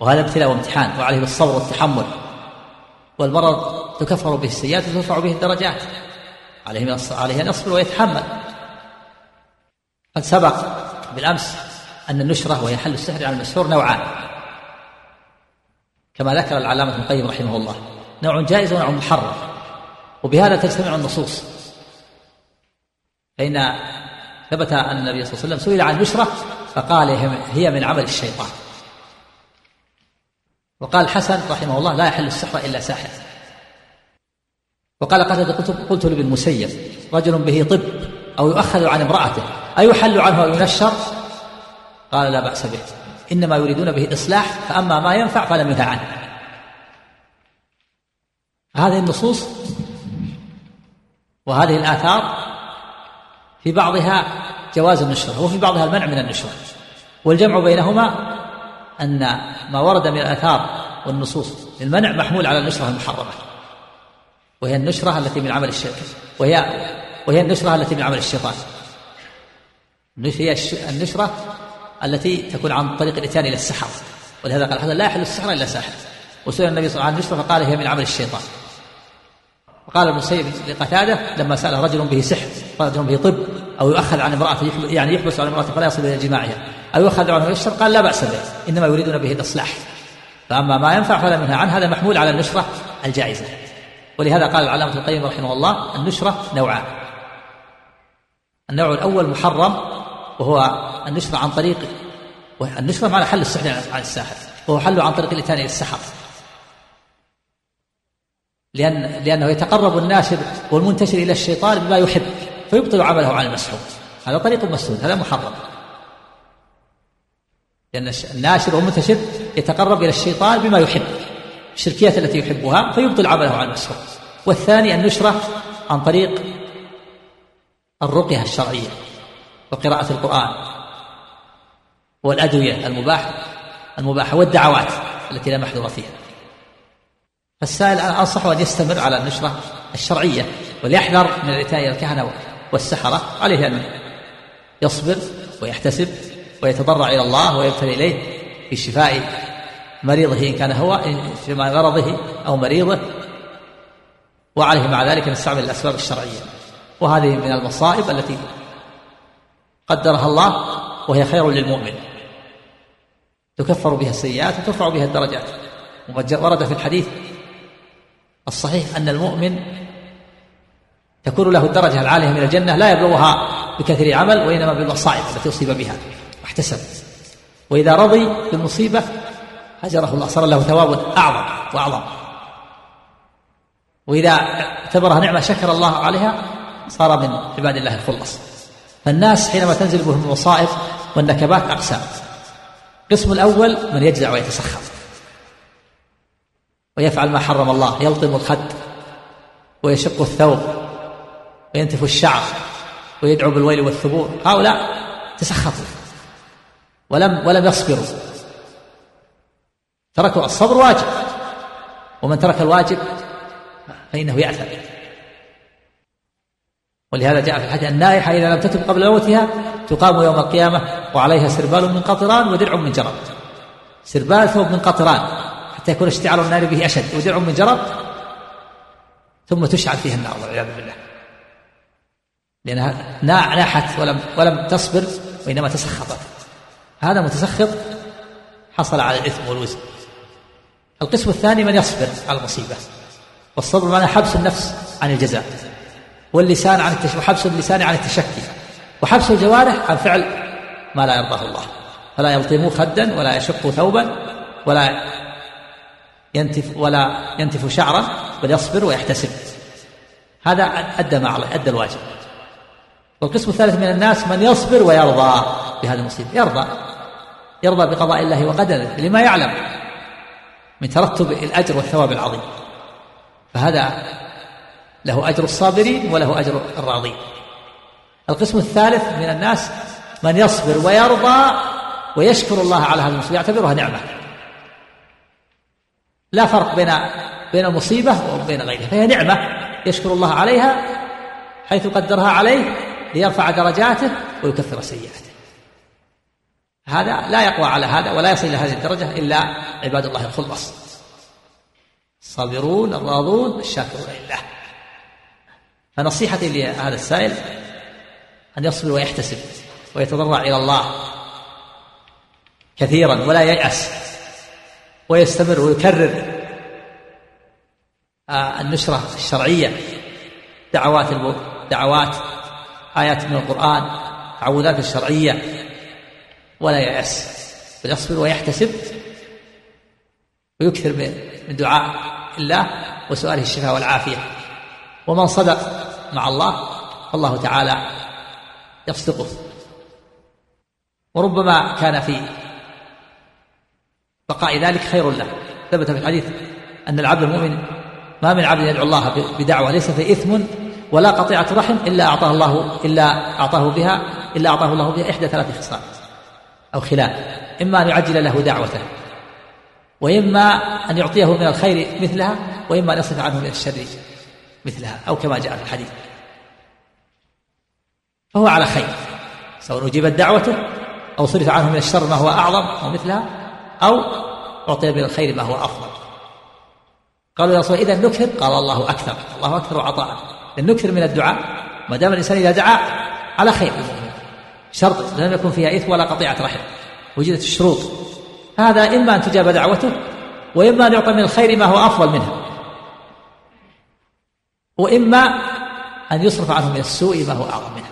وهذا ابتلاء وامتحان وعليه بالصبر والتحمل والمرض تكفر به السيئات وترفع به الدرجات. عليه عليه أن يصبر ويتحمل. قد سبق بالأمس أن النشرة وهي حل السحر على المسحور نوعان. كما ذكر العلامة ابن القيم رحمه الله نوع جائز ونوع محرم. وبهذا تجتمع النصوص. فإن ثبت أن النبي صلى الله عليه وسلم سئل عن النشرة فقال هي من عمل الشيطان. وقال الحسن رحمه الله لا يحل السحر إلا ساحر. وقال قد قلت, قلت لابن المسيب رجل به طب أو يؤخذ عن امرأته أيحل عنه أو ينشر؟ قال لا بأس به. إنما يريدون به الإصلاح فأما ما ينفع فلم ينهى عنه. هذه النصوص وهذه الآثار في بعضها جواز النشرة وفي بعضها المنع من النشرة. والجمع بينهما أن ما ورد من الآثار والنصوص للمنع محمول على النشرة المحرمة. وهي النشرة التي من عمل الشرك. وهي وهي النشرة التي من عمل الشيطان. هي النشرة التي تكون عن طريق الإتيان إلى السحر ولهذا قال هذا لا يحل السحر إلا ساحر. وسئل النبي صلى الله عليه وسلم عن النشرة فقال هي من عمل الشيطان. وقال المسيب لقتاده لما سأل رجل به سحر رجل به طب أو يؤخذ عن امرأته يعني يحبس عن امرأته فلا يصل إلى جماعها. أو يؤخذ عنه يشر قال لا بأس به إنما يريدون به الإصلاح. فأما ما ينفع فلا منها عنه هذا محمول على النشرة الجائزة. ولهذا قال العلامة القيم رحمه الله النشرة نوعان. النوع الأول محرم وهو النشرة عن طريق النشرة معنى حل السحر عن الساحر وهو حل عن طريق الإتيان إلى السحر. لأن لأنه يتقرب الناشر والمنتشر إلى الشيطان بما يحب فيبطل عمله عن المسحور هذا طريق مسدود هذا محرم. لأن الناشر والمنتشر يتقرب إلى الشيطان بما يحب الشركيات التي يحبها فيبطل عمله عن المسحور والثاني النشرة عن طريق الرقية الشرعية وقراءة القرآن والأدوية المباح المباحة والدعوات التي لا محذور فيها. فالسائل أنا أنصحه أن يستمر على النشرة الشرعية وليحذر من إلى الكهنة والسحرة عليه أن يصبر ويحتسب ويتضرع إلى الله ويبتلي إليه في شفاء مريضه إن كان هو في مرضه أو مريضه. وعليه مع ذلك أن يستعمل الأسباب الشرعية. وهذه من المصائب التي قدرها الله وهي خير للمؤمن. تكفر بها السيئات وترفع بها الدرجات. وقد ورد في الحديث الصحيح أن المؤمن تكون له الدرجة العالية من الجنة لا يبلغها بكثير عمل وإنما بالمصائب التي أصيب بها. واحتسب وإذا رضي بالمصيبة هجره الله صار له ثواب أعظم وأعظم. وإذا اعتبرها نعمة شكر الله عليها صار من عباد الله الخلص. فالناس حينما تنزل بهم المصائب والنكبات أقسام. القسم الأول من يجزع ويتسخط ويفعل ما حرم الله يلطم الخد ويشق الثوب وينتف الشعر ويدعو بالويل والثبور. هؤلاء تسخطوا ولم ولم يصبروا. تركوا الصبر واجب ومن ترك الواجب فإنه يعثم ولهذا جاء في الحديث النائحة إذا لم تتب قبل موتها تقام يوم القيامة وعليها سربال من قطران ودرع من جرب سربال ثوب من قطران. حتى يكون اشتعال النار به أشد. ودرع من جرب ثم تشعل فيها النار والعياذ بالله. لأنها ناحت ولم ولم تصبر وإنما تسخطت. هذا متسخط حصل على الإثم والوزن. القسم الثاني من يصبر على المصيبة. والصبر معناه حبس النفس عن الجزاء واللسان عن التش... وحبس اللسان عن التشكي. وحبس الجوارح عن فعل ما لا يرضاه الله. فلا يلطموا خدا ولا يشقوا ثوبا ولا ينتف ولا ينتف شعرا بل يصبر ويحتسب. هذا أدى ما عليه أدى الواجب. والقسم الثالث من الناس من يصبر ويرضى بهذه المصيبة. يرضى. يرضى بقضاء الله وقدره لما يعلم من ترتب الأجر والثواب العظيم. فهذا له أجر الصابرين وله أجر الراضين. القسم الثالث من الناس من يصبر ويرضى ويشكر الله على هذه المصيبة. يعتبرها نعمة. لا فرق بين بين المصيبة وبين غيرها فهي نعمة يشكر الله عليها حيث قدرها عليه ليرفع درجاته ويكفر سيئاته. هذا لا يقوى على هذا ولا يصل إلى هذه الدرجة إلا عباد الله الخلص. الصابرون الراضون الشاكرون لله. فنصيحتي لهذا السائل أن يصبر ويحتسب ويتضرع إلى الله كثيرا ولا ييأس. ويستمر ويكرر آه، النشرة الشرعية دعوات دعوات آيات من القرآن تعوذات الشرعية ولا ييأس. بل يصبر ويحتسب ويكثر من دعاء الله وسؤاله الشفاء والعافية. ومن صدق مع الله فالله تعالى يصدقه. وربما كان في بقاء ذلك خير له. ثبت في الحديث أن العبد المؤمن ما من عبد يدعو الله بدعوة ليس في إثم ولا قطيعة رحم إلا أعطاه الله إلا أعطاه بها إلا أعطاه الله بها إحدى ثلاث خصال أو خلال. إما أن يعجل له دعوته وإما أن يعطيه من الخير مثلها وإما أن يصرف عنه من الشر مثلها أو كما جاء في الحديث. فهو على خير سواء أجيبت دعوته أو صرف عنه من الشر ما هو أعظم أو مثلها أو أعطي من الخير ما هو أفضل. قالوا يا رسول إذا نكثر قال الله أكثر الله أكثر عطاء نكثر من الدعاء ما دام الإنسان إذا دعا على خير. شرط لم يكن فيها إثم ولا قطيعة رحم وجدت الشروط. هذا إما أن تجاب دعوته وإما أن يعطى من الخير ما هو أفضل منه وإما أن يصرف عنه من السوء ما هو أعظم منه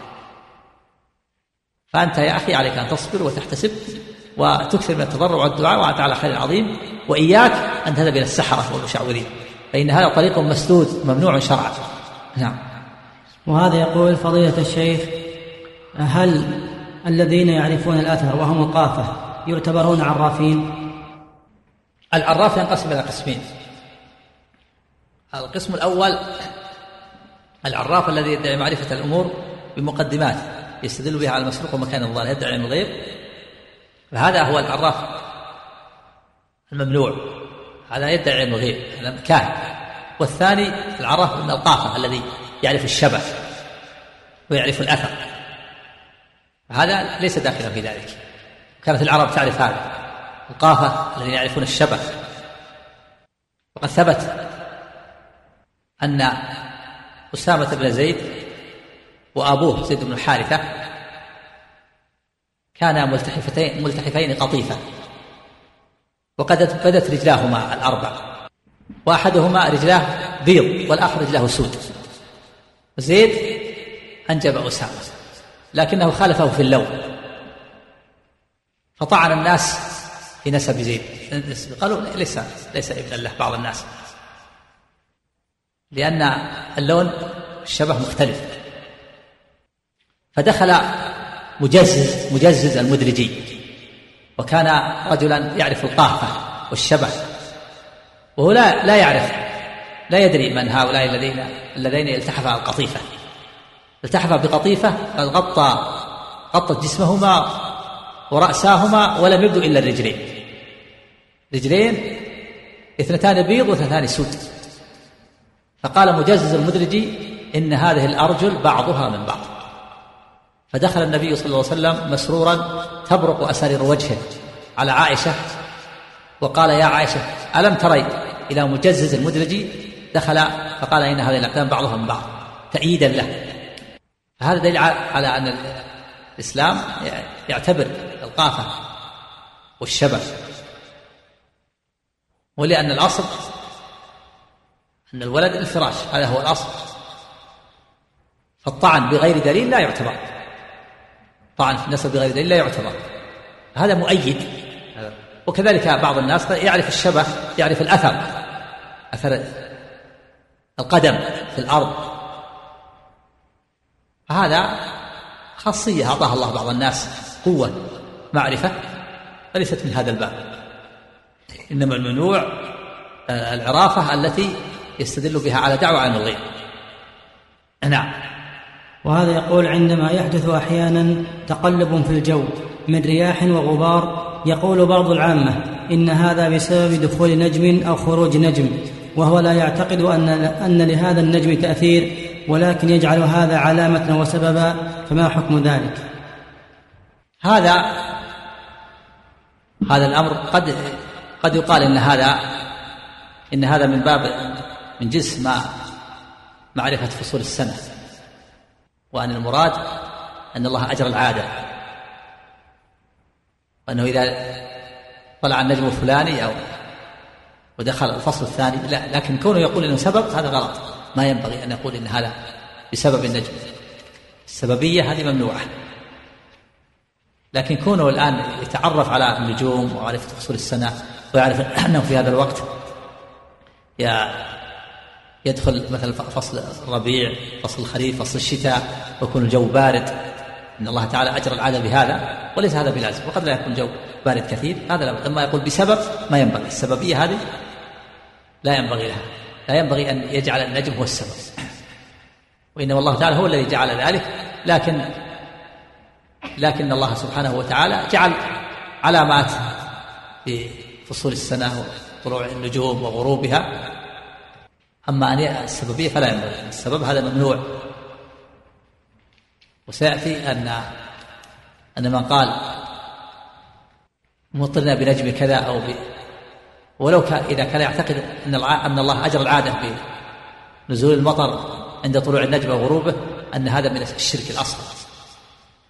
فأنت يا أخي عليك أن تصبر وتحتسب. وتكثر من التضرع والدعاء. وأنت على خير عظيم. وإياك أن تذهب إلى السحرة والمشعوذين فإن هذا طريق مسدود ممنوع شرعا. نعم. وهذا يقول فضيلة الشيخ هل الذين يعرفون الأثر وهم القافة يعتبرون عرافين؟ العراف ينقسم إلى قسمين. القسم الأول العراف الذي يدعي معرفة الأمور بمقدمات يستدل بها على المسروق ومكان الظاهر يدعي علم الغيب. فهذا هو العراف الممنوع. هذا يدعي علم الغيب هذا كان والثاني العراف من القافة الذي يعرف الشبه ويعرف الأثر. هذا ليس داخلا في ذلك. كانت العرب تعرف هذا. القافة الذين يعرفون الشبه وقد ثبت أن أسامة بن زيد وأبوه زيد بن حارثة كانا ملتحفتين ملتحفين قطيفة. وقد بدت رجلاهما الأربع. وأحدهما رجلاه بيض والآخر رجلاه سود. زيد أنجب أسامة لكنه خالفه في اللون. فطعن الناس في نسب زيد. قالوا ليس ليس ابنا له بعض الناس. لأن اللون الشبه مختلف. فدخل مجزز مجزز المدرجي. وكان رجلا يعرف القافة والشبه وهو لا لا يعرف لا يدري من هؤلاء الذين الذين التحفا القطيفة. التحفا بقطيفة قد غطى غطت جسمهما ورأساهما ولم يبدو إلا الرجلين. رجلين اثنتان بيض واثنتان سود. فقال مجزز المدرجي إن هذه الأرجل بعضها من بعض. فدخل النبي صلى الله عليه وسلم مسرورا تبرق أسارير وجهه على عائشة وقال يا عائشة ألم تري إلى مجزز المدرجي دخل فقال إن هذه الأقدام بعضها من بعض تأييدا له. فهذا دليل على أن الإسلام يعتبر القافة والشبه. ولأن الأصل أن الولد الفراش هذا هو الأصل. فالطعن بغير دليل لا يعتبر. طعن في النسب بغير دليل لا يعتبر. هذا مؤيد. وكذلك بعض الناس يعرف الشبه يعرف الأثر. أثر القدم في الأرض. هذا خاصية أعطاها الله بعض الناس قوة معرفة وليست من هذا الباب. إنما الممنوع آه، العرافة التي يستدل بها على دعوة عن الغيب. نعم. وهذا يقول عندما يحدث أحيانا تقلب في الجو من رياح وغبار يقول بعض العامة إن هذا بسبب دخول نجم أو خروج نجم وهو لا يعتقد أن أن لهذا النجم تأثير ولكن يجعل هذا علامة وسببا فما حكم ذلك؟ هذا هذا الأمر قد قد يقال إن هذا إن هذا من باب من جنس ما معرفة فصول السنة وأن المراد أن الله أجرى العادة. وأنه إذا طلع النجم الفلاني أو ودخل الفصل الثاني لا لكن كونه يقول إنه سبب هذا غلط. ما ينبغي أن يقول إن هذا بسبب النجم. السببية هذه ممنوعة. لكن كونه الآن يتعرف على النجوم وعرفه فصول السنة ويعرف أنه في هذا الوقت يدخل مثلا فصل الربيع فصل الخريف فصل الشتاء ويكون الجو بارد. إن الله تعالى اجرى العاده بهذا وليس هذا بلازم وقد لا يكون الجو بارد كثير. هذا لا لما يقول بسبب ما ينبغي. السببية هذه لا ينبغي لها. لا ينبغي أن يجعل النجم هو السبب. وإنما الله تعالى هو الذي جعل ذلك. لكن لكن الله سبحانه وتعالى جعل علامات في فصول السنة وطلوع النجوم وغروبها. أما أن السببية فلا ينبغي. السبب هذا ممنوع. وسيأتي ان أن من قال مطرنا بنجم كذا أو ب ولو كان إذا كان يعتقد أن أن الله أجرى العادة بنزول المطر عند طلوع النجم وغروبه أن هذا من الشرك الاصغر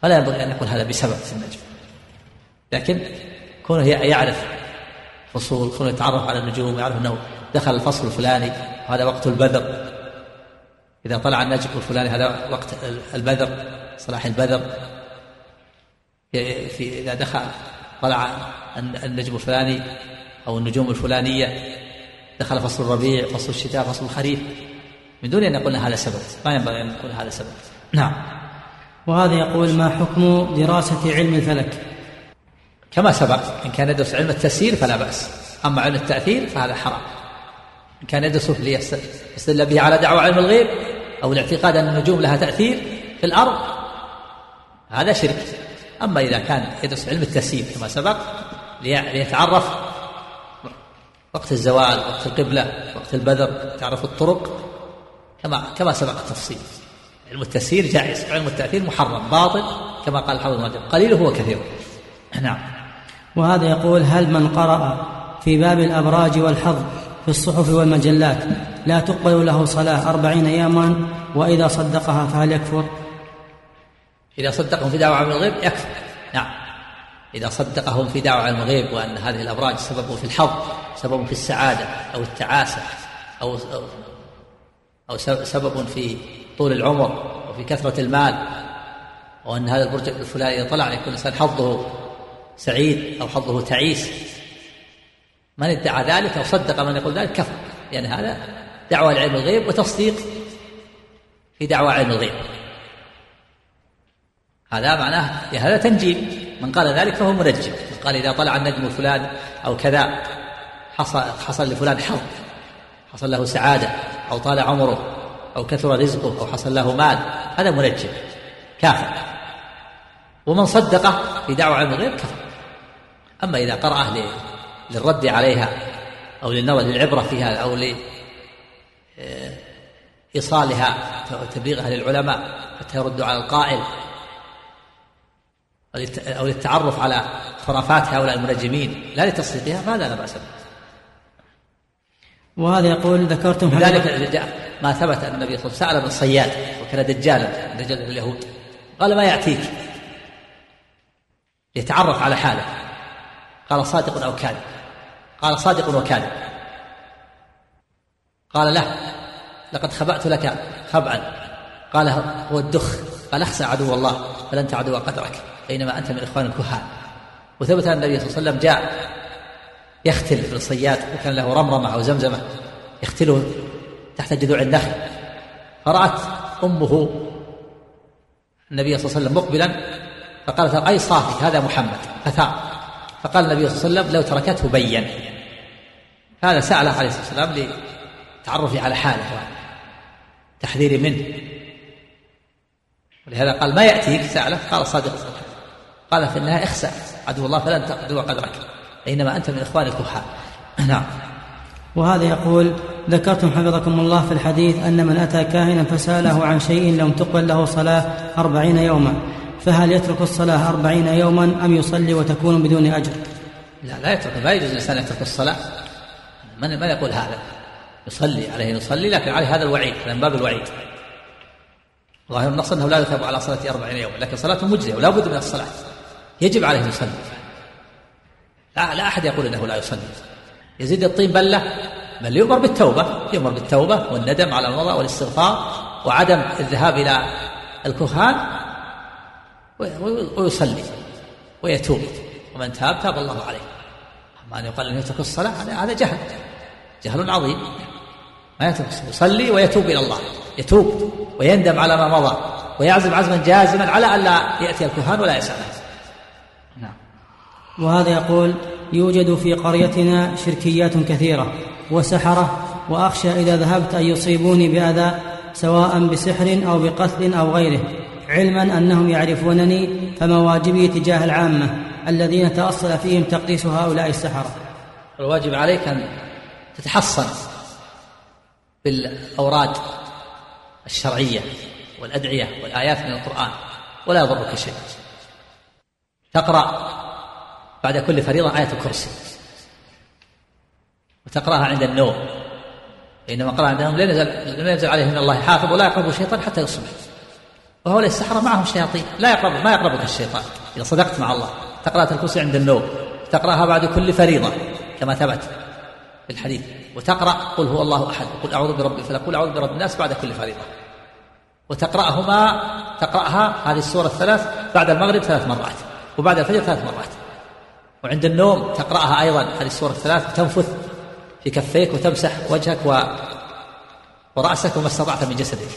فلا ينبغي أن يكون هذا بسبب في النجم. لكن كونه يعرف فصول كونه يتعرف على النجوم يعرف أنه دخل الفصل الفلاني وهذا وقت البذر إذا طلع النجم الفلاني هذا وقت البذر صلاح البذر في إذا دخل طلع النجم الفلاني أو النجوم الفلانية دخل فصل الربيع فصل الشتاء فصل الخريف من دون أن يقول هذا سبب ما ينبغي أن يكون هذا سبب. نعم. وهذا يقول ما حكم دراسة علم الفلك؟ كما سبق إن كان يدرس علم التسيير فلا بأس. أما علم التأثير فهذا حرام. كان يدرسه ليستدل به على دعوة علم الغيب أو الاعتقاد أن النجوم لها تأثير في الأرض. هذا شرك. أما إذا كان يدرس علم التسيير كما سبق ليتعرف وقت الزوال وقت القبلة وقت البذر تعرف الطرق كما كما سبق التفصيل. علم التسيير جائز. علم التأثير محرم باطل كما قال الحافظ ابن قليله وكثيره نعم. وهذا يقول هل من قرأ في باب الأبراج والحظ في الصحف والمجلات. لا تقبل له صلاة أربعين يوما وإذا صدقها فهل يكفر؟ إذا صدقهم في دعوة علم الغيب يكفر. نعم. إذا صدقهم في دعوة علم الغيب وأن هذه الأبراج سبب في الحظ سبب في السعادة أو التعاسة أو أو سبب في طول العمر وفي كثرة المال وأن هذا البرج الفلاني إذا طلع يكون الإنسان حظه سعيد أو حظه تعيس. من ادعى ذلك أو صدق من يقول ذلك كفر. لأن يعني هذا دعوة لعلم الغيب وتصديق في دعوة علم الغيب. هذا معناه هذا تنجيم. من قال ذلك فهو منجم. قال إذا طلع النجم فلان أو كذا حصل, حصل لفلان حظ حصل له سعادة أو طال عمره أو كثر رزقه أو حصل له مال هذا منجم كافر. ومن صدقه في دعوة علم الغيب كفر. أما إذا قرأه للرد عليها أو للنظر للعبرة فيها أو لإيصالها وتبليغها للعلماء حتى يردوا على القائل أو للتعرف على خرافات هؤلاء المنجمين. لا لتصديقها فهذا لا بأس به؟ وهذا يقول ذكرتم لذلك ما ثبت أن النبي صلى الله عليه وسلم سأل ابن صياد وكان دجالا دجال اليهود قال ما يأتيك؟ يتعرف على حاله. قال صادق أو كاذب. قال صادق وكاذب. قال له لقد خبأت لك خبعا. قال هو الدخ. قال أخسى عدو الله فلن عدو قدرك. بينما أنت من إخوان الكهان. وثبت أن النبي صلى الله عليه وسلم جاء يختل في الصياد وكان له رمرمة أو زمزمة يختله تحت جذوع النخل. فرأت أمه النبي صلى الله عليه وسلم مقبلا فقالت أي صافي هذا محمد. فثار. فقال النبي صلى الله عليه وسلم لو تركته بين. هذا سأله عليه الصلاة والسلام لتعرفي على حاله تحذيري منه. ولهذا قال ما يأتيك؟ سأله. قال صادق. قال في النهاية اخسأ. عدو الله فلن تقدر قدرك إنما أنت من إخوان الكفار <clears throat> نعم. وهذا يقول ذكرتم حفظكم الله في الحديث أن من أتى كاهنا فسأله عن شيء لم تقبل له صلاة أربعين يوما. فهل يترك الصلاة أربعين يوما أم يصلي وتكون بدون أجر؟ لا لا يترك. ما يجوز الإنسان يترك الصلاة. من من يقول هذا؟ يصلي عليه يصلي لكن عليه هذا الوعيد من باب الوعيد. ظاهر النص أنه لا يثاب على صلاة أربعين يوما لكن صلاة مجزية ولا بد من الصلاة. يجب عليه يصلي. لا لا أحد يقول أنه لا يصلي. يزيد الطين بلة بل يؤمر بالتوبة يؤمر بالتوبة والندم على المضى والاستغفار وعدم الذهاب إلى الكهان ويصلي ويتوب. ومن تاب تاب الله عليه. أما أن يقال أنه يترك الصلاة هذا جهل. جهل عظيم. ما يترك يصلي ويتوب إلى الله. يتوب ويندم على ما مضى ويعزم عزما جازما على أن لا يأتي الكهان ولا يسأله نعم. وهذا يقول يوجد في قريتنا شركيات كثيرة وسحرة وأخشى إذا ذهبت أن يصيبوني بأذى سواء بسحر أو بقتل أو غيره. علما أنهم يعرفونني فما واجبي تجاه العامة الذين تأصل فيهم تقديس هؤلاء السحرة. الواجب عليك أن تتحصن بالأوراد الشرعية والأدعية والآيات من القرآن ولا يضرك شيء. تقرأ بعد كل فريضة آية الكرسي وتقرأها عند النوم. إنما قرأ عند النوم لا ينزل لم ينزل عليه من الله حافظ ولا يقرب الشيطان حتى يصبح. وهؤلاء السحرة معهم شياطين. لا يقرب ما يقربك الشيطان إذا صدقت مع الله. تقرأ الكرسي عند النوم. تقرأها بعد كل فريضة كما ثبت. الحديث. وتقرأ قل هو الله أحد. وقل أعوذ برب الفلق. قل أعوذ برب الناس بعد كل فريضة. وتقرأهما تقرأها هذه السورة الثلاث بعد المغرب ثلاث مرات. وبعد الفجر ثلاث مرات. وعند النوم تقرأها أيضا هذه السورة الثلاث. وتنفث في كفيك وتمسح وجهك و... ورأسك وما استطعت من جسدك.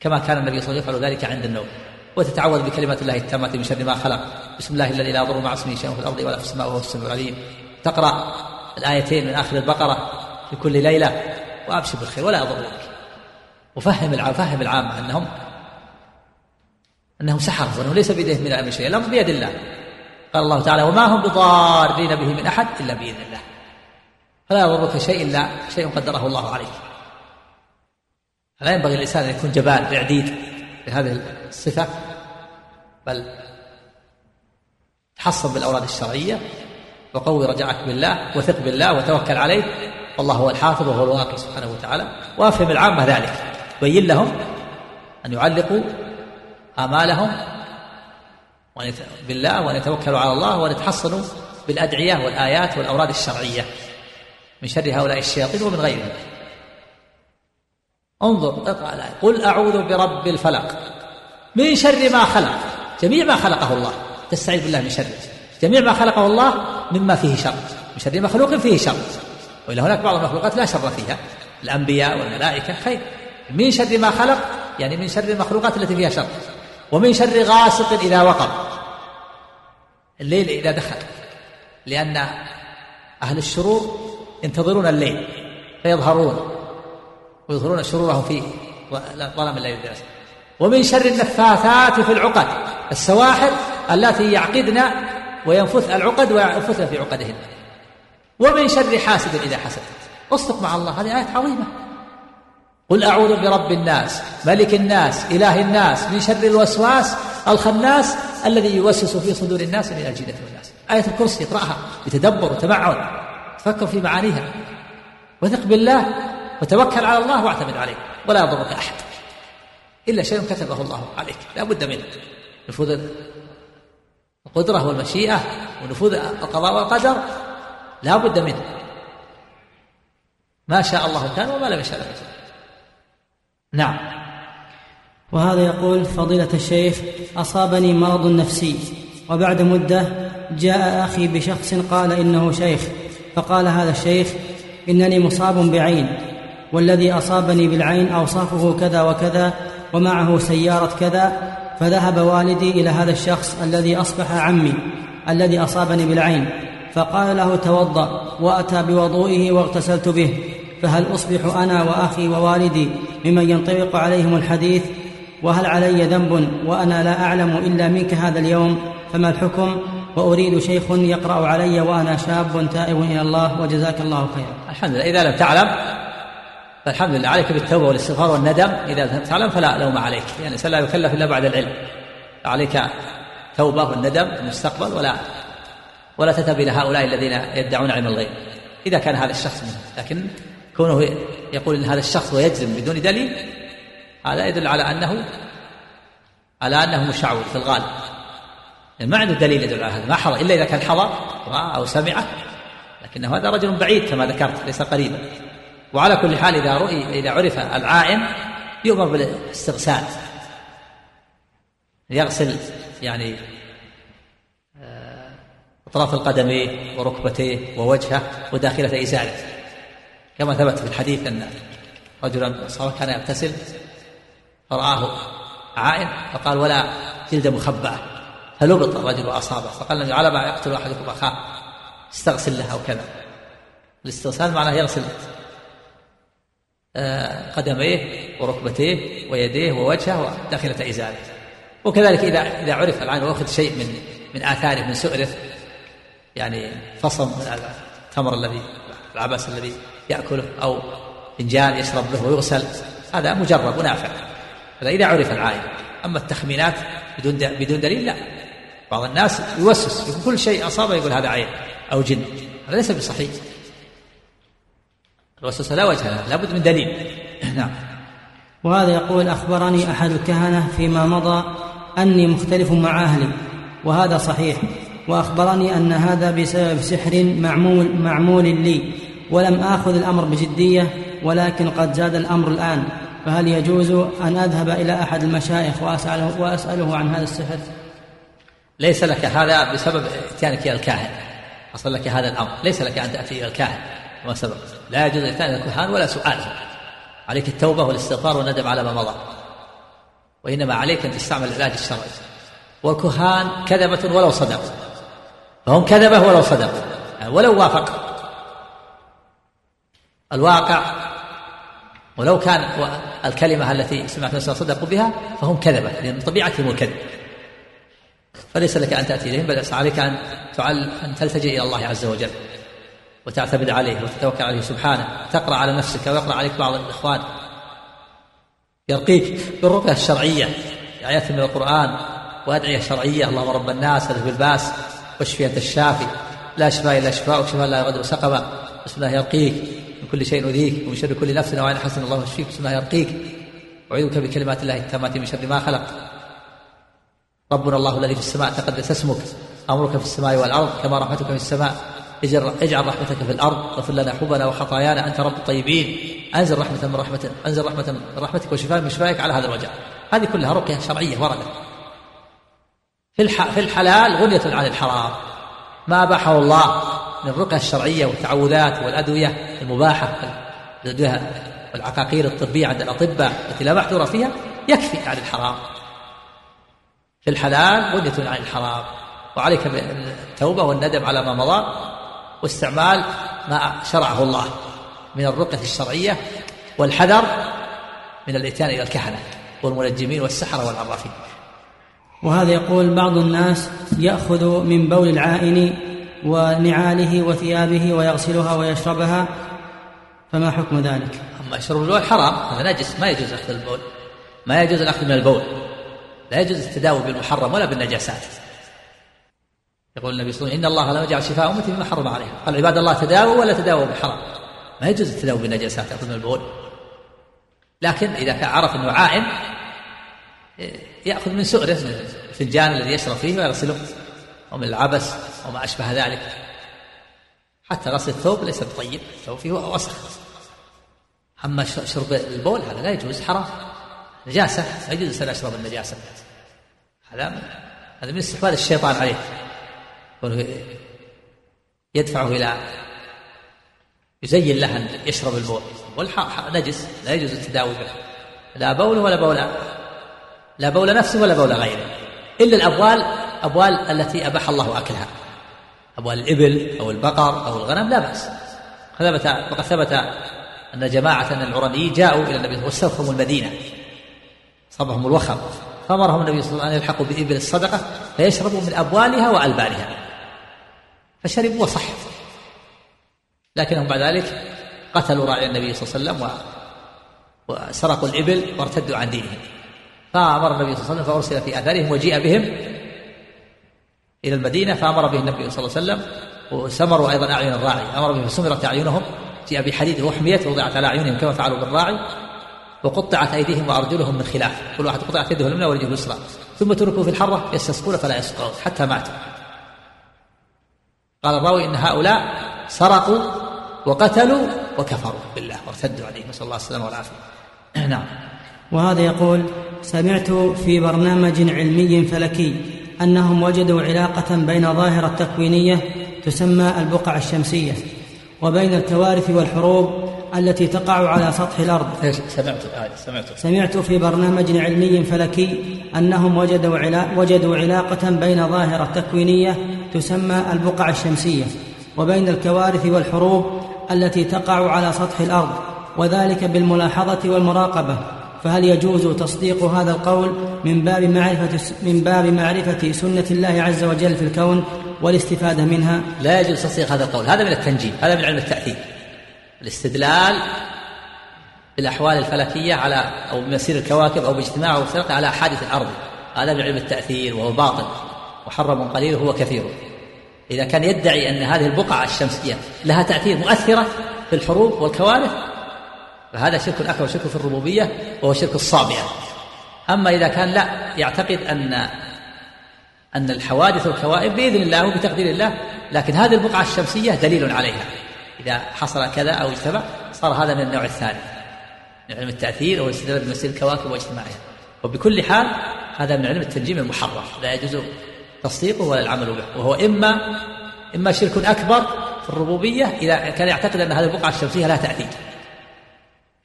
كما كان النبي صلى الله عليه وسلم يفعل ذلك عند النوم. وتتعوذ بكلمات الله التامة من شر ما خلق. بسم الله الذي لا يضر مع اسمه شيء في الأرض ولا في السماء وهو السميع العليم. تقرأ الآيتين من آخر البقرة في كل ليلة وأبشر بالخير ولا يضرك وفهم العام فهم العامة أنهم أنهم سحرة وأنه ليس بيدهم من الأمر شيء الأمر بيد الله. قال الله تعالى وما هم بضارين به من أحد إلا بإذن الله. فلا يضرك شيء إلا شيء قدره الله عليك. فلا ينبغي الإنسان أن يكون جبان رعديد بهذه الصفة بل تحصن بالأوراد الشرعية وقوي رجعك بالله وثق بالله وتوكل عليه. والله هو الحافظ وهو الواقي سبحانه وتعالى. وافهم العامة ذلك. بين لهم أن يعلقوا آمالهم بالله وأن يتوكلوا على الله وأن يتحصنوا بالأدعية والآيات والأوراد الشرعية من شر هؤلاء الشياطين ومن غيرهم. انظر اقرأ الآية. قل أعوذ برب الفلق. من شر ما خلق. جميع ما خلقه الله. تستعيذ بالله من شره. جميع ما خلقه الله مما فيه شر من شر مخلوق فيه شر. وإلا هناك بعض المخلوقات لا شر فيها الأنبياء والملائكة خير. من شر ما خلق يعني من شر المخلوقات التي فيها شر. ومن شر غاسق إذا وقب الليل إذا دخل. لأن أهل الشرور ينتظرون الليل فيظهرون. ويظهرون شرورهم في ظلام الليل ومن شر النفاثات في العقد السواحر اللاتي يعقدن وينفث العقد وينفثن في عقدهن. ومن شر حاسد إذا حسد. اصدق مع الله هذه آية عظيمة. قل أعوذ برب الناس ملك الناس إله الناس من شر الوسواس الخناس الذي يوسوس في صدور الناس من الجنة والناس. آية الكرسي اقرأها بتدبر وتمعن تفكر في معانيها. وثق بالله وتوكل على الله واعتمد عليه ولا يضرك أحد. إلا شيء كتبه الله عليك لا بد منه. القدرة والمشيئة ونفوذ القضاء والقدر لا بد منه. ما شاء الله كان وما لم يشاء لم يكن نعم. وهذا يقول فضيلة الشيخ أصابني مرض نفسي وبعد مدة جاء أخي بشخص قال إنه شيخ فقال هذا الشيخ إنني مصاب بعين والذي أصابني بالعين أوصافه كذا وكذا ومعه سيارة كذا فذهب والدي إلى هذا الشخص الذي أصبح عمي الذي أصابني بالعين فقال له توضأ وأتى بوضوئه واغتسلت به فهل أصبح أنا وأخي ووالدي ممن ينطبق عليهم الحديث؟ وهل علي ذنب وأنا لا أعلم إلا منك هذا اليوم؟ فما الحكم؟ وأريد شيخ يقرأ علي وأنا شاب تائب إلى الله وجزاك الله خيرا. الحمد لله. إذا لم تعلم فالحمد لله عليك بالتوبة والاستغفار والندم. لم تعلم فلا لوم عليك يعني الإنسان لا يكلف إلا بعد العلم. عليك توبة والندم في المستقبل ولا ولا تذهب إلى هؤلاء الذين يدعون علم الغيب. إذا كان هذا الشخص منه لكن كونه يقول إن هذا الشخص ويجزم بدون دليل هذا يدل على أنه على أنه مشعوذ في الغالب. يعني ما عنده دليل يدل على هذا ما حضر إلا إذا كان حضر رأى أو سمع لكنه هذا رجل بعيد كما ذكرت ليس قريبا. وعلى كل حال إذا رؤي إذا عرف العائن يؤمر بالاستغسال يغسل يعني آه، أطراف القدمين وركبتيه ووجهه وداخلة إزاره كما ثبت في الحديث أن رجلا صار كان يغتسل فرآه عائن فقال ولا جلد مخبأة. فلبط الرجل وأصابه؟ فقال على ما يقتل أحدكم أخاه استغسل له أو كذا. الاستغسال معناه يغسل قدميه وركبتيه ويديه ووجهه وداخلة إزاره وكذلك إذا إذا عرف العين وأخذ شيء من من آثاره من سؤره يعني فصل من التمر الذي العبس الذي يأكله أو فنجان يشرب به ويغسل هذا مجرب ونافع. هذا إذا عرف العائن أما التخمينات بدون بدون دليل لا. بعض الناس يوسوس يقول كل شيء أصابه يقول هذا عين أو جن. هذا ليس بصحيح. الوسوسة لا وجه لها لابد من دليل. <laughs> نعم. وهذا يقول أخبرني أحد الكهنة فيما مضى أني مختلف مع أهلي وهذا صحيح. وأخبرني أن هذا بسبب سحر معمول معمول لي ولم آخذ الأمر بجدية ولكن قد زاد الأمر الآن. فهل يجوز أن أذهب إلى أحد المشايخ وأسأله, وأسأله عن هذا السحر؟ ليس لك هذا بسبب إتيانك إلى الكاهن. حصل لك هذا الأمر. ليس لك أن تأتي إلى الكاهن. كما سبق. لا يجوز إلى الكهان ولا سؤاله عليك التوبة والاستغفار والندم على ما مضى. وإنما عليك أن تستعمل العلاج الشرعي. والكهان كذبة ولو صدقوا فهم كذبة ولو صدقوا يعني ولو وافق. الواقع ولو كان الكلمة التي سمعت الناس صدقوا بها فهم كذبة. لأن طبيعتهم الكذب فليس لك أن تأتي إليهم بل عليك أن تعل أن تلتجئ إلى الله عز وجل. وتعتمد عليه وتتوكل عليه سبحانه. تقرأ على نفسك ويقرأ عليك بعض الإخوان. يرقيك بالرقية الشرعية. آيات من القرآن وأدعية شرعية. اللهم رب الناس هذا بالباس. واشفي أنت الشافي. لا شفاء إلا شفاء. وشفاء لا يغادر سقما. بسم الله يرقيك. من كل شيء يؤذيك. ومن شر كل نفس وعين حسن الله يشفيك بسم الله يرقيك. أعيذك بكلمات الله التامات من شر ما خلق. ربنا الله الذي في السماء تقدس اسمك. أمرك في السماء والأرض كما رحمتك في السماء. اجعل رحمتك في الأرض واغفر لنا حبنا وخطايانا أنت رب الطيبين. أنزل رحمة من رحمة أنزل رحمة من رحمتك وشفاء من شفائك على هذا الوجع هذه كلها رقية شرعية وردت في في الحلال غنية عن الحرام. ما أباحه الله من الرقية الشرعية والتعوذات والأدوية المباحة الأدوية والعقاقير الطبية عند الأطباء التي لا محذور فيها يكفي عن الحرام. في الحلال غنية عن الحرام. وعليك بالتوبة والندم على ما مضى. واستعمال ما شرعه الله من الرقية الشرعية والحذر من الإتيان إلى الكهنة والمنجمين والسحرة والعرافين وهذا يقول بعض الناس يأخذ من بول العائن ونعاله وثيابه ويغسلها ويشربها فما حكم ذلك؟ أما يشرب البول حرام هذا نجس ما يجوز أخذ البول ما يجوز الأخذ من البول لا يجوز التداوي بالمحرم ولا بالنجاسات يقول النبي صلى الله عليه وسلم إن الله لا يجعل شفاء أمتي مما حرم عليها. قال عباد الله تداووا ولا تداووا بالحرام ما يجوز التداوي بالنجاسات من البول. لكن إذا كان عرف أنه عائن يأخذ من سؤره الفنجان الذي يشرب فيه ويغسله ومن العبس وما أشبه ذلك. حتى غسل الثوب ليس بطيب الثوب فيه وسخ. أما شرب البول هذا لا يجوز حرام. نجاسة لا يجوز الإنسان يشرب النجاسة. هذا هذا من استحواذ الشيطان عليه. يدفعه إلى يزين له أن يشرب البول. نجس. لا يجوز التداوي به لا بول ولا بول لا بول نفسه ولا بول غيره. إلا الأبوال أبوال التي أباح الله أكلها. أبوال الإبل أو البقر أو الغنم لا بأس. ثبت وقد ثبت أن جماعة من العرنيين جاءوا إلى النبي واستوخموا المدينة. صبهم الوخم فأمرهم النبي صلى الله عليه وسلم أن يلحقوا بإبل الصدقة فيشربوا من أبوالها وألبانها. فشربوا وصحوا لكنهم بعد ذلك قتلوا راعي النبي صلى الله عليه وسلم وسرقوا الإبل وارتدوا عن دينهم. فأمر النبي صلى الله عليه وسلم فأرسل في آثارهم وجيء بهم إلى المدينة فأمر به النبي صلى الله عليه وسلم وسمروا أيضا أعين الراعي. أمر به فسمرت أعينهم. جاء بحديد وحميت ووضعت على أعينهم كما فعلوا بالراعي. وقطعت أيديهم وأرجلهم من خلاف. كل واحد قطعت يده اليمنى ورجله اليسرى. ثم تركوا في الحرة يستسقون فلا يسقون حتى ماتوا. قال الراوي إن هؤلاء سرقوا وقتلوا وكفروا بالله وارتدوا عليه. نسأل الله السلامة والعافية. <clears throat> نعم. وهذا يقول سمعت في برنامج علمي فلكي أنهم وجدوا علاقة بين ظاهرة تكوينية تسمى البقع الشمسية وبين الكوارث والحروب التي تقع على سطح الأرض. إيش؟ سمعت آه سمعت. سمعت في برنامج علمي فلكي أنهم وجدوا, علا وجدوا علاقة بين ظاهرة تكوينية تسمى البقع الشمسية وبين الكوارث والحروب التي تقع على سطح الأرض وذلك بالملاحظة والمراقبة فهل يجوز تصديق هذا القول من باب معرفة من باب معرفة سنة الله عز وجل في الكون والاستفادة منها؟ لا يجوز تصديق هذا القول، هذا من التنجيم، هذا من علم التأثير. الاستدلال بالأحوال الفلكية على أو بمسير الكواكب أو باجتماع فرق على حادث الأرض، هذا من علم التأثير وهو باطل محرم قليل هو كثير. إذا كان يدعي أن هذه البقعة الشمسية لها تأثير مؤثرة في الحروب والكوارث فهذا شرك أكبر شرك في الربوبية وهو شرك الصابئة. أما إذا كان لا يعتقد أن أن الحوادث والكوائب بإذن الله وبتقدير الله لكن هذه البقعة الشمسية دليل عليها. إذا حصل كذا أو اجتمع صار هذا من النوع الثاني. من علم التأثير والاستدلال بمسير الكواكب واجتماعها. وبكل حال هذا من علم التنجيم المحرم. لا يجوز تصديقه ولا العمل به. وهو إما إما شرك أكبر في الربوبية إذا كان يعتقد أن هذه البقعة الشمسية لها تأثير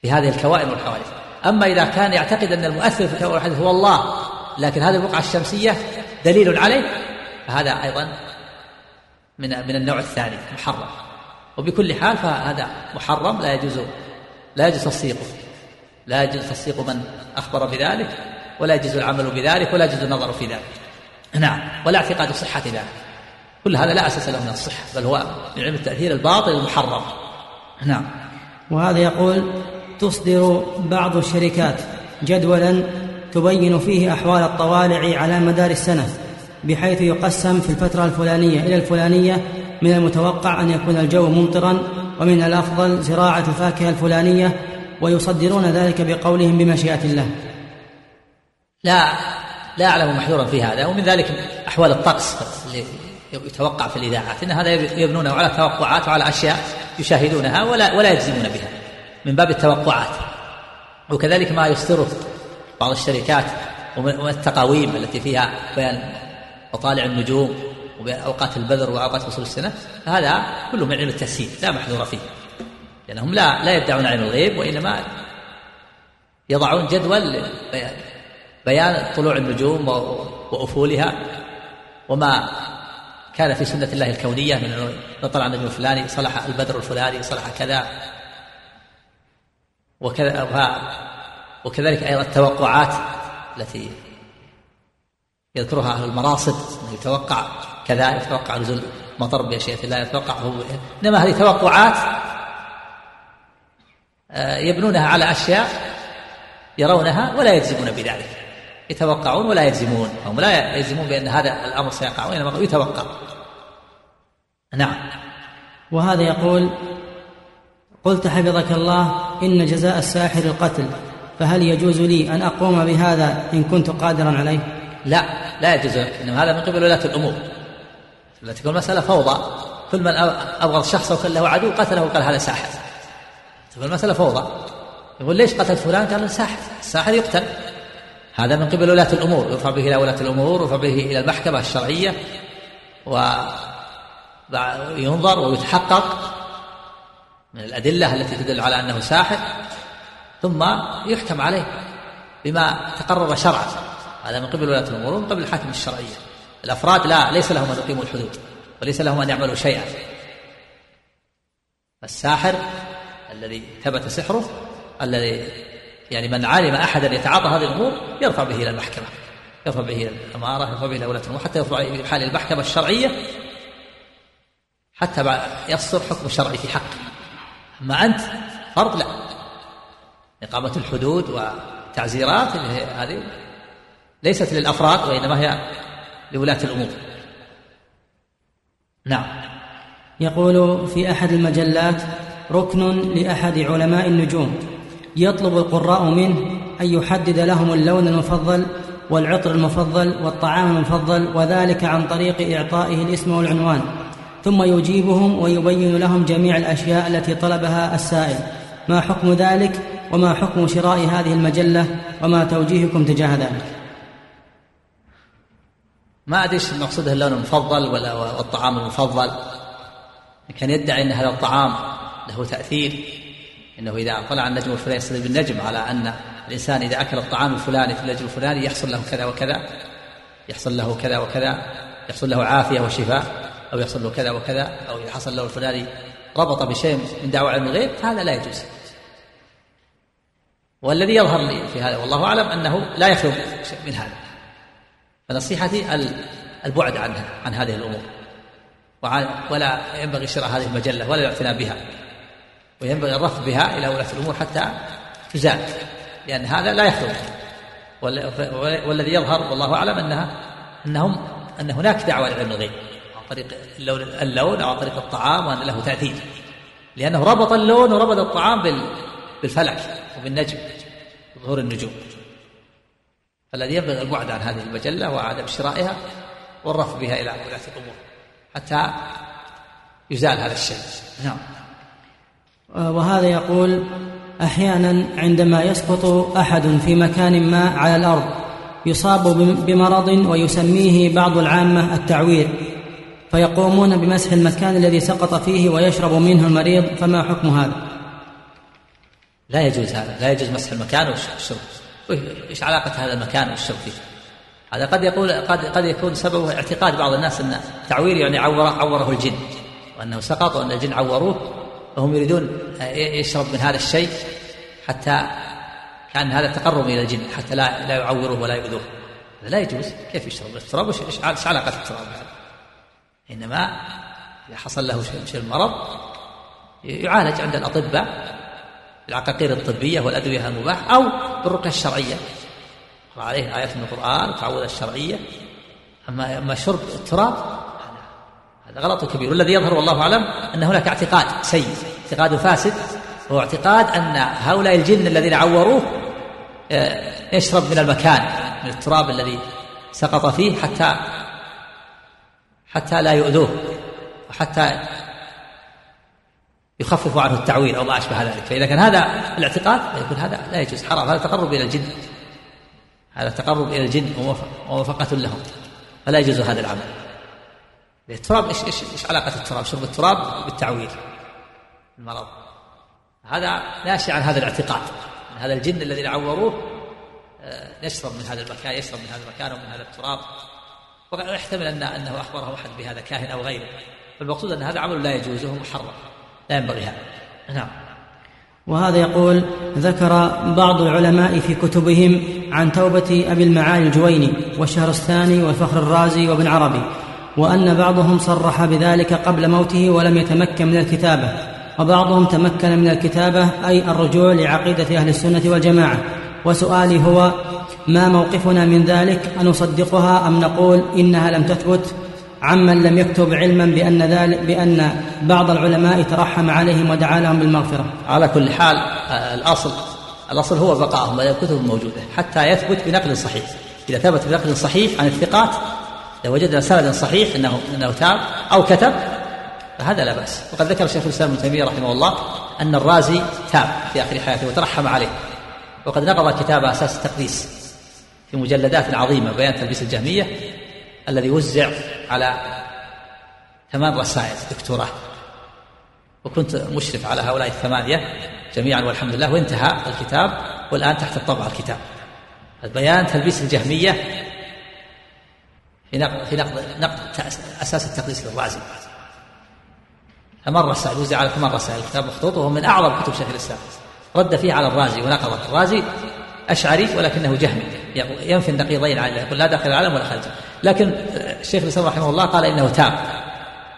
في هذه الكوائن والحوادث. أما إذا كان يعتقد أن المؤثر في الكوائن والحوادث هو الله لكن هذه البقعة الشمسية دليل عليه فهذا أيضا من من النوع الثاني محرم. وبكل حال فهذا محرم لا يجوز لا يجوز تصديقه. لا يجوز تصديق من أخبر بذلك ولا يجوز العمل بذلك ولا يجوز النظر في ذلك. نعم. ولا اعتقاد صحة ذلك. كل هذا لا أساس له من الصحة بل هو من علم التأثير الباطل المحرم. نعم. وهذا يقول تصدر بعض الشركات جدولا تبين فيه أحوال الطوالع على مدار السنة بحيث يقسم في الفترة الفلانية إلى الفلانية من المتوقع أن يكون الجو ممطرا ومن الأفضل زراعة الفاكهة الفلانية ويصدرون ذلك بقولهم بمشيئة الله. لا لا أعلم محذورا في هذا ومن ذلك أحوال الطقس اللي يتوقع في الإذاعات إن هذا يبنونه على توقعات وعلى أشياء يشاهدونها ولا ولا يجزمون بها من باب التوقعات. وكذلك ما يصدره بعض الشركات ومن التقاويم التي فيها بيان مطالع النجوم وبيان اوقات البذر وأوقات فصول السنة هذا كله من علم التسيير لا محذور فيه. لأنهم لا لا يدعون علم الغيب وإنما يضعون جدول بيان طلوع النجوم وأفولها وما كان في سنة الله الكونية من أنه طلع النجم الفلاني صلح البدر الفلاني صلح كذا. وكذا وكذلك أيضا التوقعات التي يذكرها أهل المراصد أنه يتوقع كذا يتوقع نزول مطر بأشياء الله يتوقع. هو إنما هذه توقعات آه، يبنونها على أشياء يرونها ولا يجزمون بذلك. يتوقعون ولا يجزمون. هم لا يجزمون بأن هذا الأمر سيقع وإنما يتوقع. نعم. وهذا يقول قلت حفظك الله إن جزاء الساحر القتل فهل يجوز لي أن أقوم بهذا إن كنت قادرا عليه؟ لا لا يجوز لك إنما هذا من قبل ولاة الأمور. لا تكون المسألة فوضى. كل من أبغض شخص وكان له عدو قتله وقال هذا ساحر. تكون المسألة فوضى. يقول ليش قتل فلان؟ قال ساحر. الساحر يقتل. هذا من قبل ولاة الأمور يرفع به إلى ولاة الأمور ويرفع به إلى المحكمة الشرعية وينظر ويتحقق من الأدلة التي تدل على أنه ساحر ثم يحكم عليه بما تقرر شرعا. هذا من قبل ولاة الأمور ومن قبل الحاكم الشرعية. الأفراد لا ليس لهم أن يقيموا الحدود وليس لهم أن يعملوا شيئا. الساحر الذي ثبت سحره الذي يعني من علم أحدا يتعاطى هذه الأمور يرفع به إلى المحكمة يرفع به إلى الأمارة يرفع به إلى ولاة الأمور حتى يرفع به حال المحكمة الشرعية حتى يصدر حكم شرعي في حقه. أما أنت فرض لا. إقامة الحدود وتعزيرات هذه ليست للأفراد وإنما هي لولاة الأمور. نعم. يقول في أحد المجلات ركن لأحد علماء النجوم. يطلب القراء منه أن يحدد لهم اللون المفضل والعطر المفضل والطعام المفضل وذلك عن طريق إعطائه الاسم والعنوان. ثم يجيبهم ويبين لهم جميع الأشياء التي طلبها السائل. ما حكم ذلك؟ وما حكم شراء هذه المجلة؟ وما توجيهكم تجاه ذلك؟ ما أدري إيش المقصود اللون المفضل ولا الطعام المفضل. كان يدعي إن هذا الطعام له تأثير. إنه إذا طلع النجم الفلاني يستدل بالنجم على أن الإنسان إذا أكل الطعام الفلاني في النجم الفلاني يحصل له كذا وكذا يحصل له كذا وكذا يحصل له عافية وشفاء أو يحصل له كذا وكذا أو إذا حصل له الفلاني ربط بشيء من دعوة علم الغيب فهذا لا يجوز. والذي يظهر لي في هذا والله أعلم أنه لا يخلو من هذا. فنصيحتي البعد عنها عن هذه الأمور. ولا ينبغي شراء هذه المجلة ولا الاعتناء بها. وينبغي الرفض بها إلى ولاة الأمور حتى تزال لأن هذا لا يخلو. والذي يظهر والله أعلم أنها أنهم أن هناك دعوة لعلم الغيب طريق اللون اللون أو عن طريق الطعام وأن له تأثير لأنه ربط اللون وربط الطعام بالفلك وبالنجم ظهور النجوم. فالذي ينبغي البعد عن هذه المجلة وعدم شرائها والرفض بها إلى ولاة الأمور حتى يزال هذا الشيء. نعم. وهذا يقول أحيانا عندما يسقط أحد في مكان ما على الأرض يصاب بمرض ويسميه بعض العامة التعوير فيقومون بمسح المكان الذي سقط فيه ويشرب منه المريض فما حكم هذا؟ لا يجوز هذا لا يجوز مسح المكان والشرب إيش علاقة هذا المكان والشرب فيه؟ هذا قد يقول قد قد يكون سببه اعتقاد بعض الناس أن تعوير يعني عور عوره الجن وأنه سقط وأن الجن عوروه. وهم يريدون يشرب من هذا الشيء حتى كأن هذا تقرب إلى الجن حتى لا لا يعوروه ولا يؤذوه. هذا لا يجوز. كيف يشرب؟ التراب إيش علاقة التراب هذا إنما إذا حصل له شيء المرض يعالج عند الأطباء بالعقاقير الطبية والأدوية المباح أو بالرقية الشرعية. عليه آيات من القرآن والتعوذة الشرعية. أما أما شرب التراب هذا غلط كبير. والذي يظهر والله أعلم أن هناك اعتقاد سيء اعتقاد فاسد هو اعتقاد أن هؤلاء الجن الذين عوروه آه، يشرب من المكان من التراب الذي سقط فيه حتى حتى لا يؤذوه وحتى يخفف عنه التعويل أو ما أشبه ذلك. فإذا كان هذا الاعتقاد فيكون هذا لا يجوز حرام. هذا تقرب إلى الجن. هذا تقرب إلى الجن وموافقة لهم. فلا يجوز هذا العمل. التراب إيش إيش إيش علاقة التراب؟ شرب التراب؟ بالتعويل المرض. هذا ناشئ عن هذا الاعتقاد. من هذا الجن الذين عوروه آه، يشرب من هذا المكان يشرب من هذا المكان ومن هذا التراب. ويحتمل أن أنه أخبره أحد بهذا كاهن أو غيره. فالمقصود أن هذا عمل لا يجوز وهو محرم. لا ينبغي هذا. نعم. وهذا يقول ذكر بعض العلماء في كتبهم عن توبة أبي المعالي الجويني والشهرستاني والفخر الرازي وابن عربي. وأن بعضهم صرح بذلك قبل موته ولم يتمكن من الكتابة وبعضهم تمكن من الكتابة أي الرجوع لعقيدة أهل السنة والجماعة. وسؤالي هو ما موقفنا من ذلك؟ أنصدقها أم نقول إنها لم تثبت؟ عمن لم يكتب علما بأن ذلك بأن بعض العلماء ترحم عليهم ودعا لهم بالمغفرة. على كل حال آه، الأصل الأصل هو بقائهم على الكتب الموجودة حتى يثبت بنقل صحيح. إذا ثبت بنقل صحيح عن الثقات لو وجدنا سند صحيح أنه أنه تاب أو كتب فهذا لا بأس. وقد ذكر الشيخ الإسلام ابن تيمية رحمه الله أن الرازي تاب في آخر حياته وترحم عليه. وقد نقض كتاب أساس التقديس في مجلدات عظيمة بيان تلبيس الجهمية الذي وزع على ثمان رسائل دكتوراه. وكنت مشرف على هؤلاء الثمانية جميعا والحمد لله وانتهى الكتاب والآن تحت الطبع الكتاب. بيان تلبيس الجهمية في نقد في نقد نقد أساس التقديس للرازي. ثمان رسائل وزع على ثمان رسائل الكتاب مخطوط وهو من أعظم كتب شيخ الإسلام. رد فيه على الرازي ونقض الرازي أشعري ولكنه جهمي ينفي النقيضين عنه يقول لا داخل العالم ولا خارجه. لكن الشيخ الإسلام رحمه الله قال إنه تاب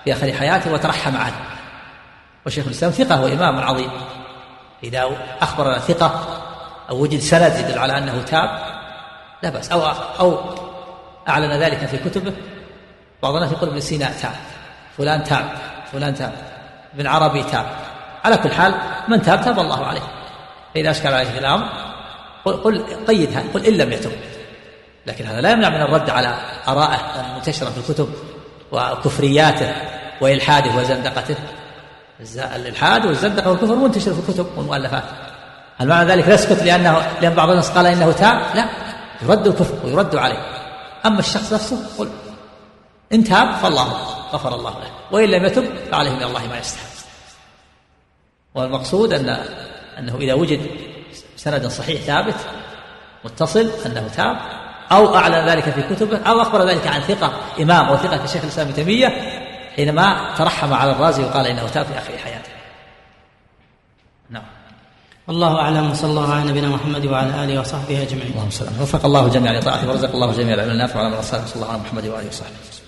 في آخر حياته وترحم عنه. وشيخ الإسلام ثقة وإمام عظيم. إذا أخبرنا ثقة أو وجد سند يدل على أنه تاب لا بأس. أو أو أعلن ذلك في كتبه بعض الناس يقول ابن سينا تاب. فلان تاب فلان تاب. ابن عربي تاب. على كل حال من تاب تاب الله عليه. فإذا أشكل عليه الأمر قل, قل قيدها قل إن لم يتب. لكن هذا لا يمنع من الرد على آرائه المنتشرة في الكتب وكفرياته وإلحاده وزندقته. الإلحاد والزندقة والكفر منتشر في الكتب والمؤلفات. هل معنى ذلك نسكت لأنه لأن بعض الناس قال إنه تاب؟ لا. يرد الكفر ويرد عليه. أما الشخص نفسه قل إن تاب فالله غفر الله له. وإن لم يتب فعليه من الله ما يستحق. والمقصود أن أنه إذا وجد سند صحيح ثابت متصل أنه تاب أو أعلن ذلك في كتبه أو أخبر ذلك عن ثقة إمام أو ثقة كشيخ الإسلام ابن تيمية حينما ترحم على الرازي وقال إنه تاب في آخر حياته. والله أعلم وصلى الله على نبينا محمد وعلى آله وصحبه أجمعين. اللهم وفق الله جميعا لطاعته ورزق الله جميع العلم النافع وعلى من صلى الله على محمد واله وصحبه.